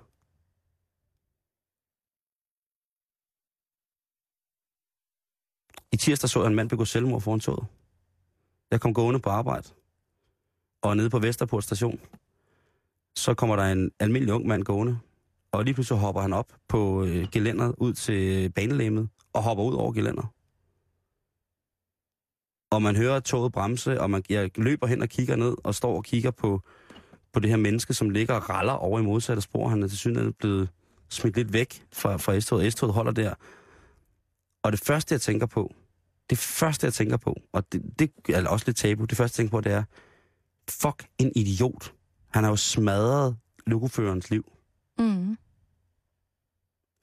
E: I tirsdag så jeg en mand begå selvmord foran toget. Jeg kom gående på arbejde, og nede på Vesterport station, så kommer der en almindelig ung mand gående, og lige pludselig hopper han op på øh, gelænderet ud til øh, banelæmet, og hopper ud over gelænderet. Og man hører toget bremse, og man, jeg løber hen og kigger ned, og står og kigger på, på det her menneske, som ligger og raller over i modsatte spor. Han er til synligheden blevet smidt lidt væk fra, fra S-toget. S-toget holder der. Og det første, jeg tænker på, det første, jeg tænker på, og det, det er også lidt tabu, det første, jeg tænker på, det er, fuck en idiot. Han har jo smadret lokoførerens liv.
F: Mm.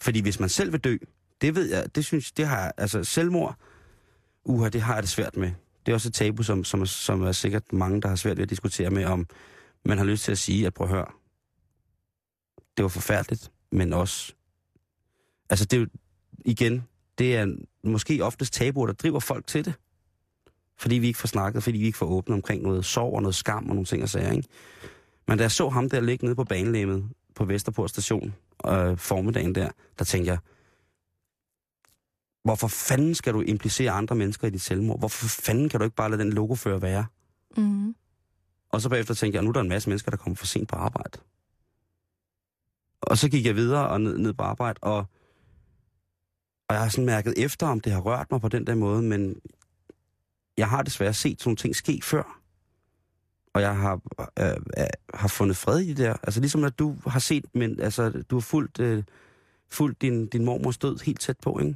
E: Fordi hvis man selv vil dø, det ved jeg, det synes det har altså selvmord, uha, det har jeg det svært med. Det er også et tabu, som, som, som er sikkert mange, der har svært ved at diskutere med, om man har lyst til at sige, at prøv at høre, det var forfærdeligt, men også, altså det er jo, igen, det er måske oftest tabuer, der driver folk til det. Fordi vi ikke får snakket, fordi vi ikke får åbnet omkring noget sorg og noget skam og nogle ting og sager, ikke? Men da jeg så ham der ligge nede på banelæmmet på Vesterport station øh, formiddagen der, der tænkte jeg, hvorfor fanden skal du implicere andre mennesker i dit selvmord? Hvorfor fanden kan du ikke bare lade den logofører være?
F: Mm.
E: Og så bagefter tænkte jeg, nu er der en masse mennesker, der kommer for sent på arbejde. Og så gik jeg videre og ned, ned på arbejde, og, og jeg har sådan mærket efter, om det har rørt mig på den der måde, men jeg har desværre set sådan nogle ting ske før. Og jeg har, øh, øh, har fundet fred i det der. Altså ligesom at du har set, men altså, du har fulgt, øh, fulgt din, din mormors død helt tæt på, ikke?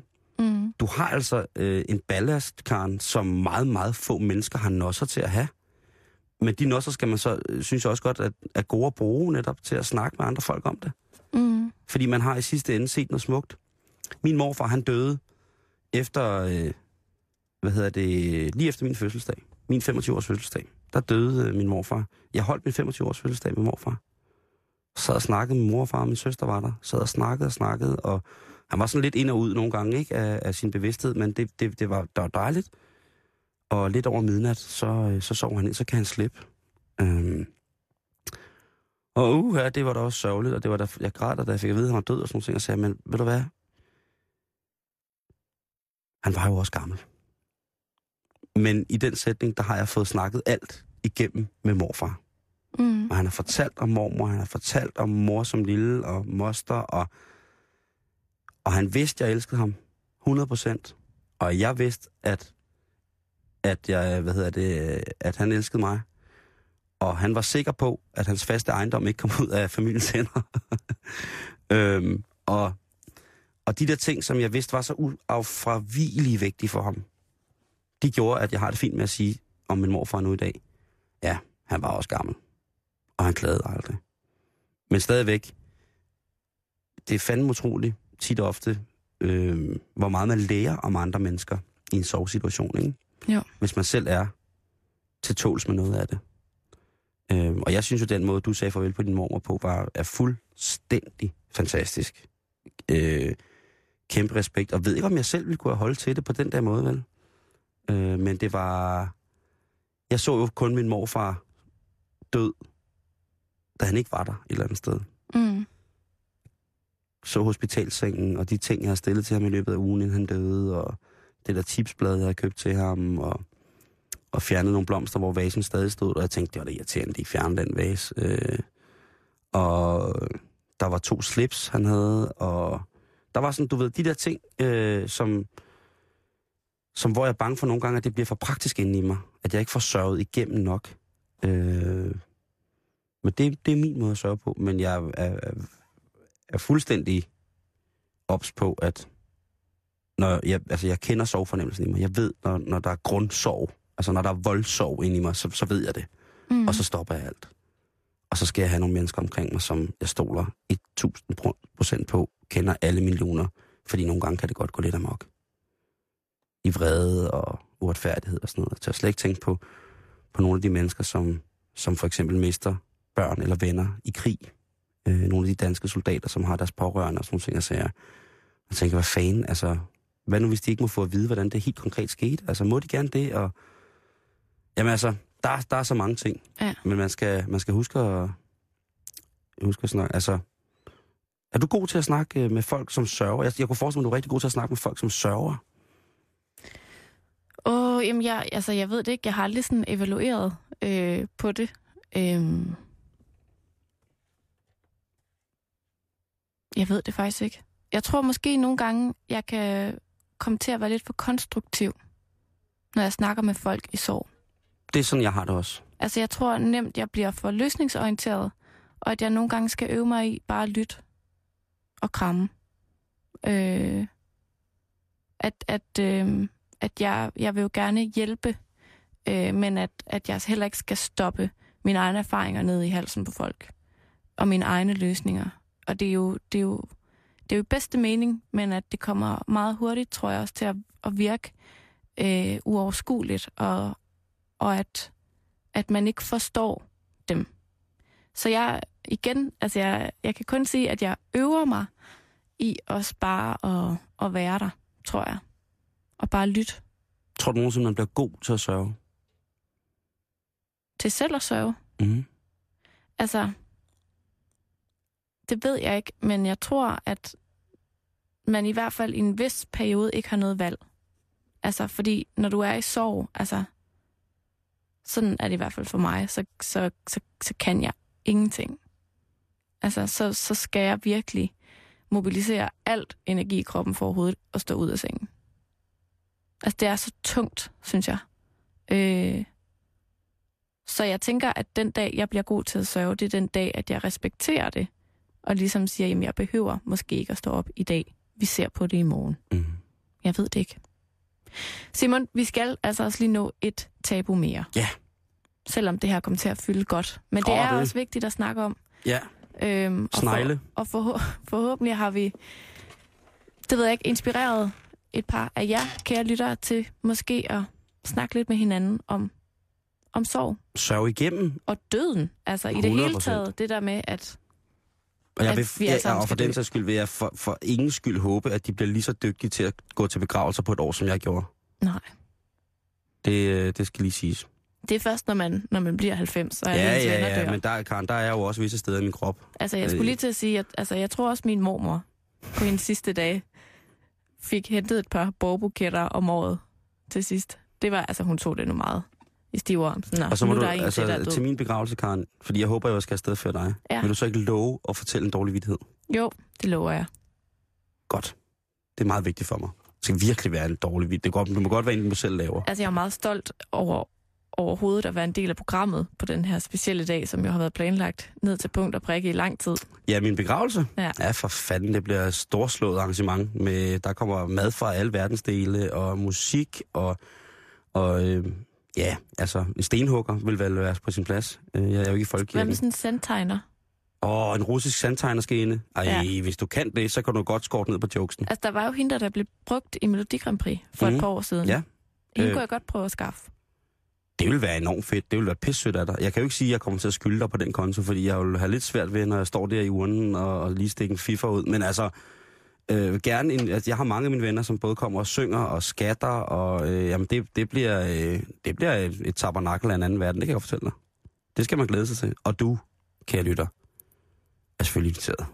F: Mm.
E: Du har altså øh, en ballast, Karen, som meget, meget få mennesker har nosser til at have. Men de nosser skal man så, øh, synes jeg også godt, at, at gode at bruge netop til at snakke med andre folk om det.
F: Mm.
E: Fordi man har i sidste ende set noget smukt. Min morfar, han døde efter, øh, hvad hedder det, lige efter min fødselsdag. Min 25-års fødselsdag. Der døde øh, min morfar. Jeg holdt min 25-års fødselsdag med morfar. Sad og snakkede med morfar, og min søster var der. Sad og snakkede og snakkede, og han var sådan lidt ind og ud nogle gange ikke, af, af sin bevidsthed, men det, det, det, var, det var dejligt. Og lidt over midnat, så, øh, så sov han ind, så kan han slippe. Øhm. Og uh, ja, det var da også sørgeligt, og det var da, jeg græd, da jeg fik at vide, at han var død og sådan noget, og sagde, men ved du hvad? Han var jo også gammel. Men i den sætning, der har jeg fået snakket alt igennem med morfar.
F: Mm.
E: Og han har fortalt om mormor, han har fortalt om mor som lille og moster, og, og han vidste, at jeg elskede ham 100%. Og jeg vidste, at, at, jeg, hvad hedder det, at han elskede mig. Og han var sikker på, at hans faste ejendom ikke kom ud af familiens hænder. øhm, og, og de der ting, som jeg vidste var så uaffravigelige vigtige for ham, de gjorde, at jeg har det fint med at sige om min morfar nu i dag. Ja, han var også gammel. Og han klagede aldrig. Men stadigvæk, det er fandme utroligt, tit ofte, øh, hvor meget man lærer om andre mennesker i en sovsituation, ikke?
F: Jo.
E: Hvis man selv er til tåls med noget af det. Øh, og jeg synes jo, den måde, du sagde farvel på din mormor på, var, er fuld, fuldstændig fantastisk. Øh, kæmpe respekt, og ved ikke, om jeg selv ville kunne have holdt til det på den der måde, vel? Øh, men det var... Jeg så jo kun min morfar død, da han ikke var der et eller andet sted.
F: Mm.
E: Så hospitalsengen, og de ting, jeg har stillet til ham i løbet af ugen, inden han døde, og det der tipsblad, jeg har købt til ham, og, og fjernet nogle blomster, hvor vasen stadig stod, og jeg tænkte, det var da irriterende, de fjernede den vase. Øh, og der var to slips, han havde, og der var sådan, du ved, de der ting, øh, som, som hvor jeg er bange for nogle gange, at det bliver for praktisk inde i mig. At jeg ikke får sørget igennem nok. Øh, men det, det er min måde at sørge på. Men jeg er, er, er fuldstændig ops på, at når jeg, altså jeg kender sovefornemmelsen i mig. Jeg ved, når, når der er grundsorg, altså når der er voldsorg inde i mig, så, så ved jeg det.
F: Mm.
E: Og så stopper jeg alt. Og så skal jeg have nogle mennesker omkring mig, som jeg stoler 1000 procent på, kender alle millioner, fordi nogle gange kan det godt gå lidt amok. I vrede og uretfærdighed og sådan noget. Så jeg slet ikke tænke på, på nogle af de mennesker, som, som for eksempel mister børn eller venner i krig. Øh, nogle af de danske soldater, som har deres pårørende og sådan nogle ting, jeg siger. Jeg tænker, hvad fanden, altså, hvad nu hvis de ikke må få at vide, hvordan det helt konkret skete? Altså, må de gerne det? Og, jamen altså, der, der er så mange ting.
F: Ja.
E: Men man skal, man skal huske at, huske at snakke, altså, er du god til at snakke øh, med folk, som sørger? Jeg, jeg kunne forestille mig, at du er rigtig god til at snakke med folk, som sørger.
F: Åh, jamen jeg, altså jeg ved det ikke. Jeg har aldrig sådan evalueret øh, på det. Øhm. Jeg ved det faktisk ikke. Jeg tror måske nogle gange, jeg kan komme til at være lidt for konstruktiv, når jeg snakker med folk i sorg.
E: Det er sådan, jeg har det også.
F: Altså jeg tror nemt, jeg bliver for løsningsorienteret, og at jeg nogle gange skal øve mig i bare at lytte og kramme. Øh, at at, øh, at jeg, jeg vil jo gerne hjælpe, øh, men at, at jeg heller ikke skal stoppe mine egne erfaringer ned i halsen på folk. Og mine egne løsninger. Og det er jo, det er jo, det er jo i bedste mening, men at det kommer meget hurtigt, tror jeg også, til at, at virke øh, uoverskueligt, og, og at, at man ikke forstår dem. Så jeg, igen, altså jeg, jeg kan kun sige, at jeg øver mig i også bare at, at være der, tror jeg. Og bare lytte
E: Tror du nogensinde, man bliver god til at sørge?
F: til selv at sørge.
E: Mm.
F: Altså, det ved jeg ikke, men jeg tror, at man i hvert fald i en vis periode ikke har noget valg. Altså, fordi når du er i sorg, altså, sådan er det i hvert fald for mig, så, så, så, så kan jeg ingenting. Altså, så, så skal jeg virkelig mobilisere alt energi i kroppen for overhovedet at stå ud af sengen. Altså, det er så tungt, synes jeg. Øh, så jeg tænker, at den dag, jeg bliver god til at sørge, det er den dag, at jeg respekterer det. Og ligesom siger, at jeg behøver måske ikke at stå op i dag. Vi ser på det i morgen.
E: Mm.
F: Jeg ved det ikke. Simon, vi skal altså også lige nå et tabu mere.
E: Ja.
F: Selvom det her kommer til at fylde godt. Men det
E: Åh,
F: er
E: det-
F: også vigtigt at snakke om.
E: Ja,
F: Øhm, og
E: snegle.
F: For, og for, forhåbentlig har vi, det ved jeg ikke, inspireret et par af jer, kære lyttere, til måske at snakke lidt med hinanden om, om sorg
E: Sørge igennem.
F: og døden. Altså i det hele
E: 100%.
F: taget, det der med, at
E: Og, jeg vil,
F: vi sammen
E: og for den sags skyld vil jeg for, for ingen skyld håbe, at de bliver lige så dygtige til at gå til begravelser på et år, som jeg gjorde.
F: nej,
E: Det, øh, det skal lige siges.
F: det er først, når man, når man bliver 90, og
E: Ja, ja, ja,
F: dør.
E: men der, Karen, der er jo også visse steder i min krop.
F: Altså, jeg skulle
E: Øh.
F: lige til at sige, at altså, jeg tror også, min mormor på hendes sidste dag fik hentet et par borbuketter om året til sidst. Det var, altså, hun tog det nu meget i stiv arm. Sådan, "Nå,
E: Og så
F: nu
E: må
F: er
E: du,
F: der
E: altså,
F: til, der er
E: til min begravelse, Karen, fordi jeg håber, jeg skal afsted før dig.
F: Ja.
E: Vil du så ikke love at fortælle en dårlig vittighed?
F: Jo, det lover jeg.
E: Godt. Det er meget vigtigt for mig. Det skal virkelig være en dårlig vittighed. Det, går, det må godt være en, du selv laver.
F: Altså, jeg er meget stolt over overhovedet at være en del af programmet på den her specielle dag, som jo har været planlagt ned til punkt og prikke i lang tid.
E: Ja, min begravelse?
F: Ja.
E: ja for fanden, det bliver et storslået arrangement. Med, der kommer mad fra alle verdensdele, og musik, og, og øh, ja, altså en stenhugger vil vel være på sin plads. Øh, Jeg er jo ikke i
F: Hvad
E: folkekirken.
F: med sådan en sandtegner?
E: Og en russisk sandtegner skal inde. Ej,
F: Ja.
E: hvis du kan det, så kan du godt skåre ned på jokesen.
F: Altså, der var jo hende, der, blev brugt i Melodi Grand Prix for mm.
E: Mhm.
F: et par år siden.
E: Ja.
F: Hende
E: Øh.
F: kunne jeg godt prøve at skaffe.
E: Det vil være enormt fedt. Det vil være pissødt af dig. Jeg kan jo ikke sige, at jeg kommer til at skylde dig på den konto, fordi jeg vil have lidt svært ved, når jeg står der i urnen og, og lige stikker en FIFA ud. Men altså, øh, gerne en, altså, jeg har mange af mine venner, som både kommer og synger og skatter, og øh, jamen, det, det bliver, øh, det bliver et, et tabernakel af en anden verden, det kan jeg fortælle dig. Det skal man glæde sig til. Og du, kære lytter, er selvfølgelig inviteret.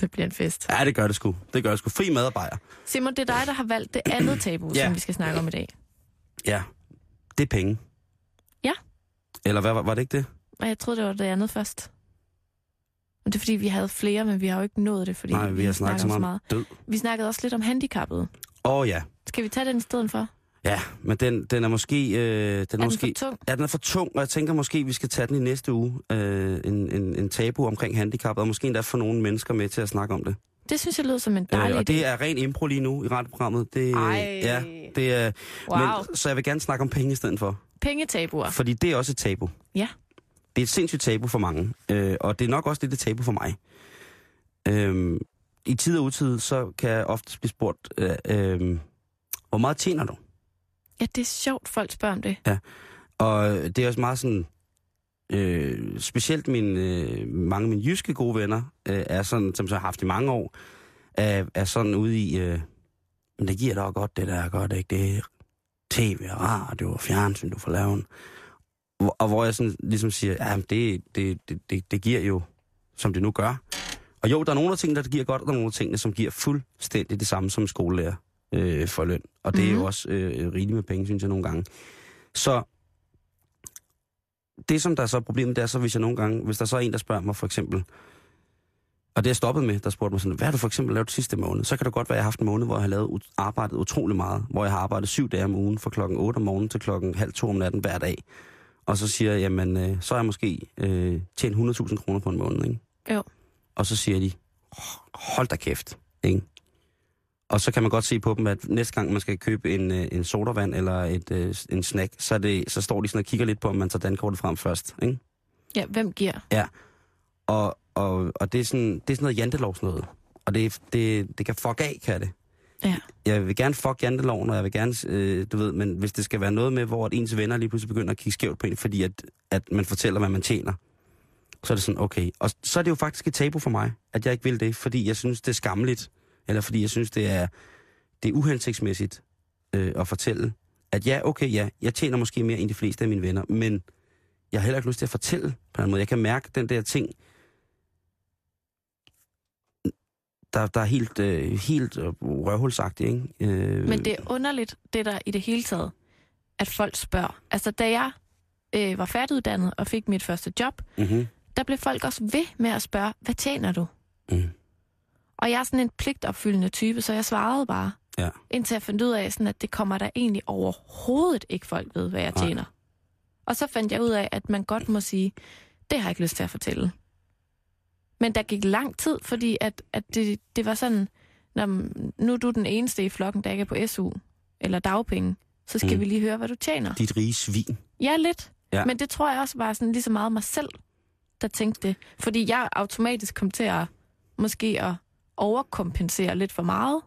F: Det bliver en fest.
E: Ja, det gør det sgu. Det gør det sgu. Fri madarbejder.
F: Simon, det er dig, der har valgt det andet tabu,
E: Ja.
F: som vi skal snakke om i dag.
E: Ja, det er penge.
F: Ja.
E: Eller hvad, var, var det ikke det?
F: Jeg troede, det var det andet først. Men det er fordi, vi havde flere, men vi har jo ikke nået det, fordi
E: Nej, vi har snakket så meget død.
F: Vi snakkede også lidt om handicappede.
E: Åh oh, ja.
F: Skal vi tage den i stedet for?
E: Ja, men den, den er måske... Øh, den er,
F: Er den
E: måske
F: for tung?
E: Ja, den er for tung, og jeg tænker måske, vi skal tage den i næste uge. Øh, en, en, en tabu omkring handicap, og måske endda få nogle mennesker med til at snakke om det.
F: Det synes jeg lyder som en
E: Øh,
F: dejlig
E: og
F: idé.
E: det er ren impro lige nu i radioprogrammet. Det,
F: Ej.
E: Ja, det er...
F: Wow.
E: Men, så jeg vil gerne snakke om penge i stedet for.
F: Pengetabuer.
E: Fordi det er også et tabu.
F: Ja.
E: Det er et sindssygt tabu for mange. Øh, og det er nok også lidt et tabu for mig. Øh, I tid og utid, så kan jeg ofte blive spurgt, øh, øh, hvor meget tjener du?
F: Ja, det er sjovt, folk spørger om det.
E: Og det er også meget sådan... Øh, specielt mine, øh, mange af mine jyske gode venner, øh, er sådan, som så har haft i mange år, er, er sådan ude i... Øh, men det giver da godt, det der er godt, ikke? Det er tv og radio og fjernsyn, du får lavet. Og hvor jeg sådan ligesom siger, ja, det, det, det, det, giver jo, som det nu gør. Og jo, der er nogle af tingene, der giver godt, og der er nogle af tingene, som giver fuldstændig det samme som skolelærer øh, for løn. Og det mm-hmm. er jo
F: Mhm.
E: også øh, rigeligt med penge, synes jeg nogle gange. Så det, som der er så problemet, det er så, hvis jeg nogle gange, hvis der så er en, der spørger mig for eksempel, og det er stoppet med, der spurgte mig sådan, hvad har du for eksempel lavet sidste måned? Så kan det godt være, at jeg har haft en måned, hvor jeg har lavet, arbejdet utrolig meget, hvor jeg har arbejdet syv dage om ugen, fra klokken 8 om morgenen til klokken halv to om natten hver dag. Og så siger jeg, jamen, øh, så har jeg måske øh, tjent 100.000 kroner på en måned, ikke?
F: Jo.
E: Og så siger de, hold da kæft, ikke? Og så kan man godt se på dem, at næste gang man skal købe en, øh, en sodavand eller et, øh, en snack, så, er det, så står de sådan og kigger lidt på, om man tager dankortet frem først, ikke?
F: Ja, hvem giver?
E: Og, og, og det, er sådan, det er sådan noget jantelovs noget. Og det, det, det kan fuck af, kan det. Jeg vil gerne fuck janteloven, og jeg vil gerne, øh, du ved, men hvis det skal være noget med, hvor at ens venner lige pludselig begynder at kigge skævt på en, fordi at, at man fortæller, hvad man tjener, så er det sådan, okay. Og så er det jo faktisk et tabu for mig, at jeg ikke vil det, fordi jeg synes, det er skamligt, eller fordi jeg synes, det er, det er uhensigtsmæssigt øh, at fortælle, at ja, okay, ja, jeg tjener måske mere end de fleste af mine venner, men jeg har heller ikke lyst til at fortælle på en måde. Jeg kan mærke den der ting, der, der er helt, øh, helt øh, røvhulsagtigt, ikke? Øh,
F: Men det er underligt, det der i det hele taget, at folk spørger. Altså, da jeg øh, var færdiguddannet og fik mit første job,
E: Mm-hmm.
F: der blev folk også ved med at spørge, hvad tjener du?
E: Mm.
F: Og jeg er sådan en pligtopfyldende type, så jeg svarede bare.
E: Ja.
F: Indtil jeg fandt ud af, sådan, at det kommer der egentlig overhovedet ikke folk ved, hvad jeg
E: Nej.
F: tjener. Og så fandt jeg ud af, at man godt må sige, det har jeg ikke lyst til at fortælle. Men der gik lang tid, fordi at, at det, det var sådan, når, nu er du den eneste i flokken, der ikke er på SU eller dagpenge, så skal
E: Mm.
F: vi lige høre, hvad du tjener.
E: Dit rige svin.
F: Ja, lidt.
E: Ja.
F: Ja. Men det tror jeg også var sådan lige så meget mig selv, der tænkte det. Fordi jeg automatisk kom til at måske at overkompensere lidt for meget.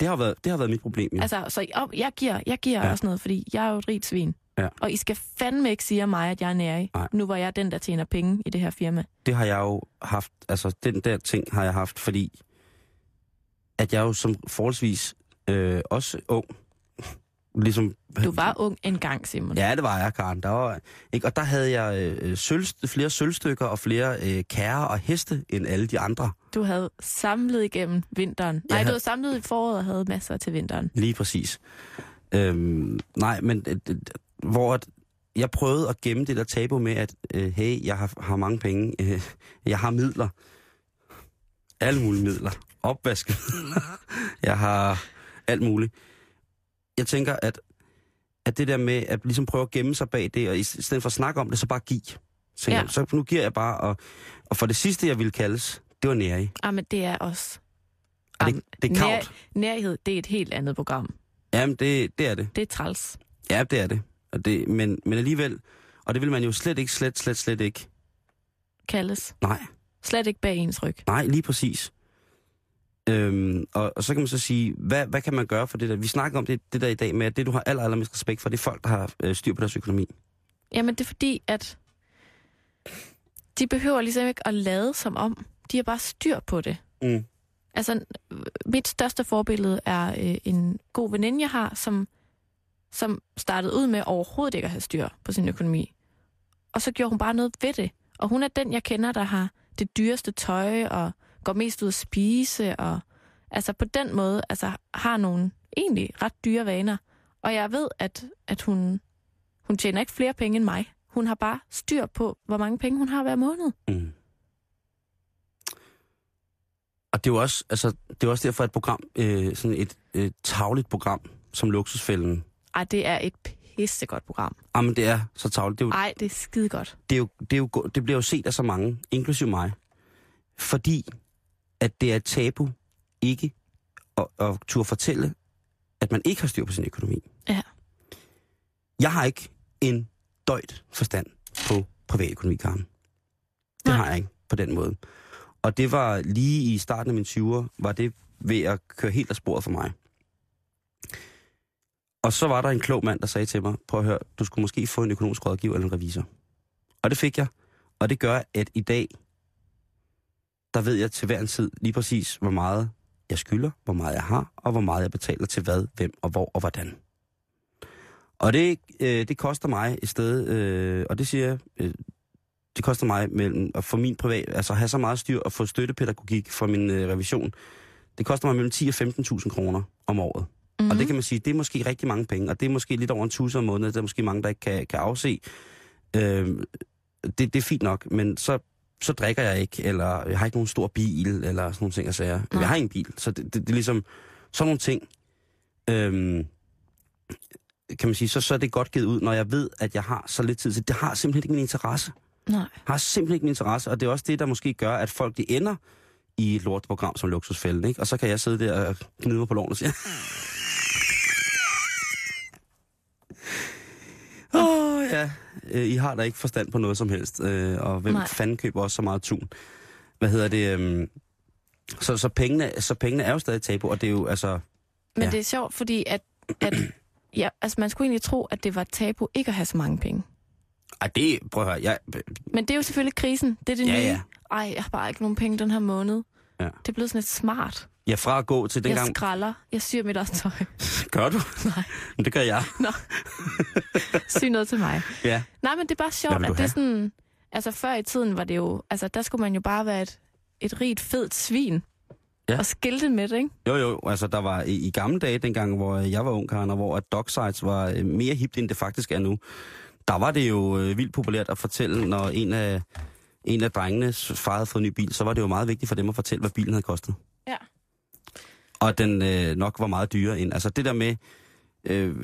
E: Det har været, det har været mit problem, jo.
F: Altså, så jeg, jeg giver, jeg giver
E: Ja.
F: ja. også noget, fordi jeg er jo et rigt svin.
E: Ja.
F: Og I skal fandme ikke sige mig, at jeg er nærig.
E: Nej.
F: Nu var jeg den, der tjener penge i det her firma.
E: Det har jeg jo haft, altså den der ting har jeg haft, fordi at jeg jo som forholdsvis øh, også ung, ligesom...
F: Du var ung engang, Simon.
E: Ja, det var jeg, Karen. Der var, ikke? Og der havde jeg øh, sølv, flere sølvstykker og flere øh, kærer og heste end alle de andre.
F: Du havde samlet igennem vinteren. Nej,
E: Jeg
F: du
E: havde-
F: havde samlet i foråret og havde masser til vinteren.
E: Lige præcis. Øhm, nej, men øh, hvor at jeg prøvede at gemme det der tabu med, at øh, hey, jeg har, har mange penge, øh, jeg har midler. Alle mulige midler. Opvask. jeg har alt muligt. Jeg tænker, at, at det der med at ligesom prøve at gemme sig bag det, og i stedet for at snakke om det, så bare give. Så,
F: Ja.
E: så nu giver jeg bare, og, og for det sidste, jeg ville kaldes, det var nærig.
F: Ah, men det er også...
E: Og det, det er
F: nær,
E: kavt.
F: nærhed, det er et helt andet program.
E: Jamen, det, det er det.
F: Det er træls.
E: Ja, det er det. Og det men, men alligevel, og det vil man jo slet ikke, slet, slet, slet ikke.
F: Kaldes.
E: Nej,
F: Slet ikke bag ens ryg.
E: nej, lige præcis. Øhm, og, og så kan man så sige, hvad, hvad kan man gøre for det der? Vi snakker om det, det der i dag med, at det du har aller, allermest respekt for, det er folk, der har øh, styr på deres økonomi.
F: Jamen, det er fordi, at de behøver ligesom ikke at lade som om. De har bare styr på det.
E: Mm.
F: Altså, mit største forbillede er øh, en god veninde, jeg har, som, som startede ud med overhovedet ikke at have styr på sin økonomi. Og så gjorde hun bare noget ved det. Og hun er den, jeg kender, der har det dyreste tøj og går mest ud at spise. Og altså på den måde altså, har nogle egentlig ret dyre vaner. Og jeg ved, at, at hun, hun tjener ikke flere penge end mig. Hun har bare styr på, hvor mange penge hun har hver måned.
E: Mm. Og det er jo også, altså, det er også derfor, at et program, øh, sådan et øh, tagligt program som Luksusfælden,
F: ej, det er et pissegodt program.
E: jamen det er så tavligt. Det, er jo,
F: Ej, det er skide godt.
E: det, er jo, det, er jo, det bliver jo set af så mange, inklusive mig, fordi at det er et tabu ikke at, at turde fortælle, at man ikke har styr på sin økonomi.
F: Ja.
E: Jeg har ikke en døjt forstand på privatøkonomi, Karen. Det
F: Nej.
E: har jeg ikke på den måde. Og det var lige i starten af mine 20'er, var det ved at køre helt af sporet for mig. Og så var der en klog mand, der sagde til mig, prøv at høre, du skulle måske få en økonomisk rådgiver eller en revisor. Og det fik jeg. Og det gør, at i dag, der ved jeg til hver en tid lige præcis, hvor meget jeg skylder, hvor meget jeg har, og hvor meget jeg betaler til hvad, hvem og hvor og hvordan. Og det, øh, det koster mig et sted, øh, og det siger jeg, øh, det koster mig mellem at få min privat, altså have så meget styr og få støttepædagogik for min øh, revision. Det koster mig mellem 10 og 15.000 kroner om året. Mm. Og det kan man sige, det er måske rigtig mange penge, og det er måske lidt over en tusind om måneden, det er måske mange, der ikke kan, kan afse. Øh, det, det er fint nok, men så, så drikker jeg ikke, eller jeg har ikke nogen stor bil, eller sådan nogle ting, jeg siger.
F: Nej.
E: Jeg har en bil, så det, det, det er ligesom sådan nogle ting. Øh, kan man sige, så, så er det godt givet ud, når jeg ved, at jeg har så lidt tid til. Det har simpelthen ikke min interesse.
F: Nej.
E: Har simpelthen ikke min interesse, og det er også det, der måske gør, at folk de ender i et lortprogram som Luksusfælden, ikke? Og så kan jeg sidde der og gnide mig på loven og sige, Åh, oh, ja. Øh, I har da ikke forstand på noget som helst. Øh, og hvem
F: Nej.
E: Fanden køber også så meget tun? Hvad hedder det? øhm, så, så, pengene, så pengene er jo stadig tabu, og det er jo altså...
F: Men
E: Ja.
F: det er sjovt, fordi at, at ja, altså man skulle egentlig tro, at det var tabu ikke at have så mange penge.
E: Ej, det... Prøv at høre. Jeg,
F: Men det er jo selvfølgelig krisen. Det er det
E: Ja,
F: nye.
E: ja.
F: Ej, jeg har bare ikke nogen penge den her måned.
E: Ja.
F: Det er blevet sådan lidt smart.
E: Jeg fra at gå til
F: Jeg
E: dengang...
F: skralder. Jeg syr mit eget tøj.
E: Gør du?
F: Nej.
E: Men det gør jeg.
F: Syg noget til mig.
E: Ja.
F: Nej, men det er bare sjovt, at
E: du
F: det er
E: have?
F: sådan... Altså før i tiden var det jo... Altså der skulle man jo bare være et, et rigt, fedt svin.
E: Ja.
F: Og skilte med det, ikke?
E: Jo, jo, altså der var i, i gamle dage, dengang, hvor jeg var ung, Karen, og hvor at dogsites var øh, mere hipt, end det faktisk er nu, der var det jo øh, vildt populært at fortælle, når en af, en af drengenes far havde fået en ny bil, så var det jo meget vigtigt for dem at fortælle, hvad bilen havde kostet.
F: Ja.
E: Og den øh, nok var meget dyrere end. Altså det der med, øh,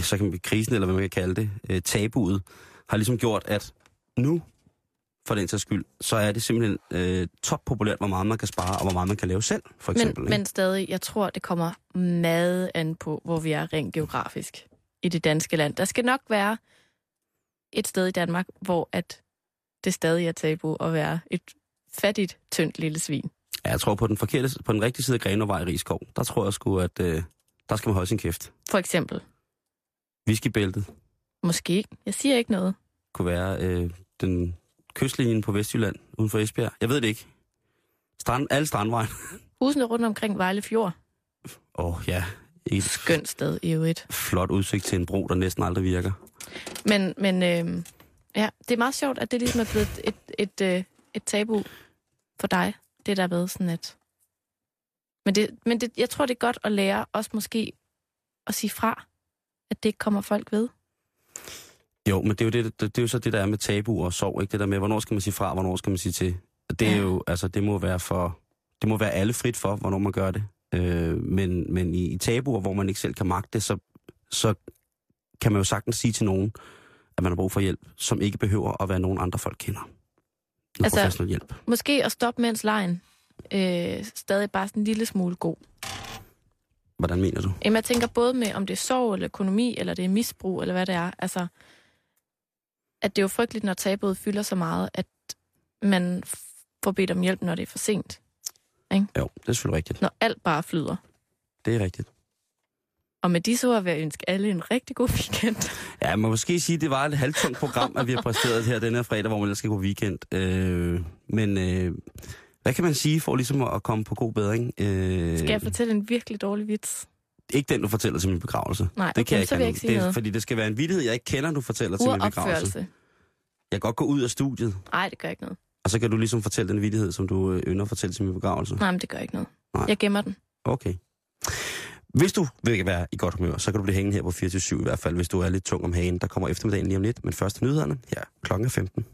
E: så kan vi krisen, eller hvad man kan kalde det, øh, tabuet, har ligesom gjort, at nu, for den sags skyld, så er det simpelthen øh, top populært, hvor meget man kan spare, og hvor meget man kan lave selv, for eksempel.
F: Men,
E: ikke?
F: men stadig, jeg tror, det kommer meget an på, hvor vi er rent geografisk i det danske land. Der skal nok være et sted i Danmark, hvor at det stadig er tabu at være et fattigt, tyndt lille svin.
E: Ja, jeg tror på den forkerte, på den rigtige side af Grenåvej i Rigskov, der tror jeg sgu, at øh, der skal man holde sin kæft.
F: For eksempel.
E: Whiskybæltet
F: Måske. Jeg siger ikke noget.
E: kunne være øh, den kystlinjen på Vestjylland uden for Esbjerg. Jeg ved det ikke. Strand, alle strandvejen.
F: Husene rundt omkring Vejle Fjord.
E: Åh oh, ja, et
F: Skønt sted i øvrigt.
E: flot udsigt til en bro, der næsten aldrig virker.
F: Men, men øh, ja, det er meget sjovt, at det ligesom er blevet et, et, et, et tabu for dig. Det der ved sådan et... Men, det, men det, jeg tror, det er godt at lære også måske at sige fra, at det ikke kommer folk ved.
E: Jo, men det er jo, det, det, det er jo så det, der er med tabu og sorg, ikke? Det der med, hvornår skal man sige fra, hvornår skal man sige til. Det er
F: Ja.
E: jo, altså, det må være for, det må være alle frit for, hvornår man gør det. Øh, men, men i, i tabuer, hvor man ikke selv kan magte det, så, så kan man jo sagtens sige til nogen, at man har brug for hjælp, som ikke behøver at være nogen andre folk kender. Noget
F: Altså-
E: professionel hjælp.
F: Måske at stoppe mens lejen øh, stadig bare sådan en lille smule god.
E: Hvordan mener du?
F: Jamen, jeg tænker både med, om det er sorg eller økonomi, eller det er misbrug, eller hvad det er. Altså, at det er jo frygteligt, når tabuet fylder så meget, at man får bedt om hjælp, når det er for sent.
E: Jo, det er selvfølgelig rigtigt.
F: Når alt bare flyder.
E: Det er rigtigt.
F: Og med disse ord vil jeg ønske alle en rigtig god weekend.
E: Ja, jeg må måske sige, at det var et halvtungt program, at vi har præsteret her den her fredag, hvor man ellers skal gå weekend. Øh, men øh, hvad kan man sige for ligesom at komme på god bedring? Øh,
F: Skal jeg fortælle en virkelig dårlig vits?
E: Ikke den, du fortæller til min begravelse.
F: Nej,
E: det
F: okay,
E: kan
F: så vil jeg ikke sige
E: det,
F: noget.
E: Fordi det skal være en vittighed, jeg ikke kender, du fortæller til min begravelse. Jeg kan godt gå ud af studiet,
F: Nej, det gør ikke noget.
E: og så kan du ligesom fortælle den vittighed, som du øh, ynder at fortælle til min begravelse.
F: Nej, men det gør ikke noget.
E: Nej.
F: Jeg gemmer den.
E: Okay. Hvis du vil være i godt humør, så kan du blive hængende her på 24 i hvert fald, hvis du er lidt tung om hagen. Der kommer eftermiddagen lige om lidt, men først nyhederne her klokken 15.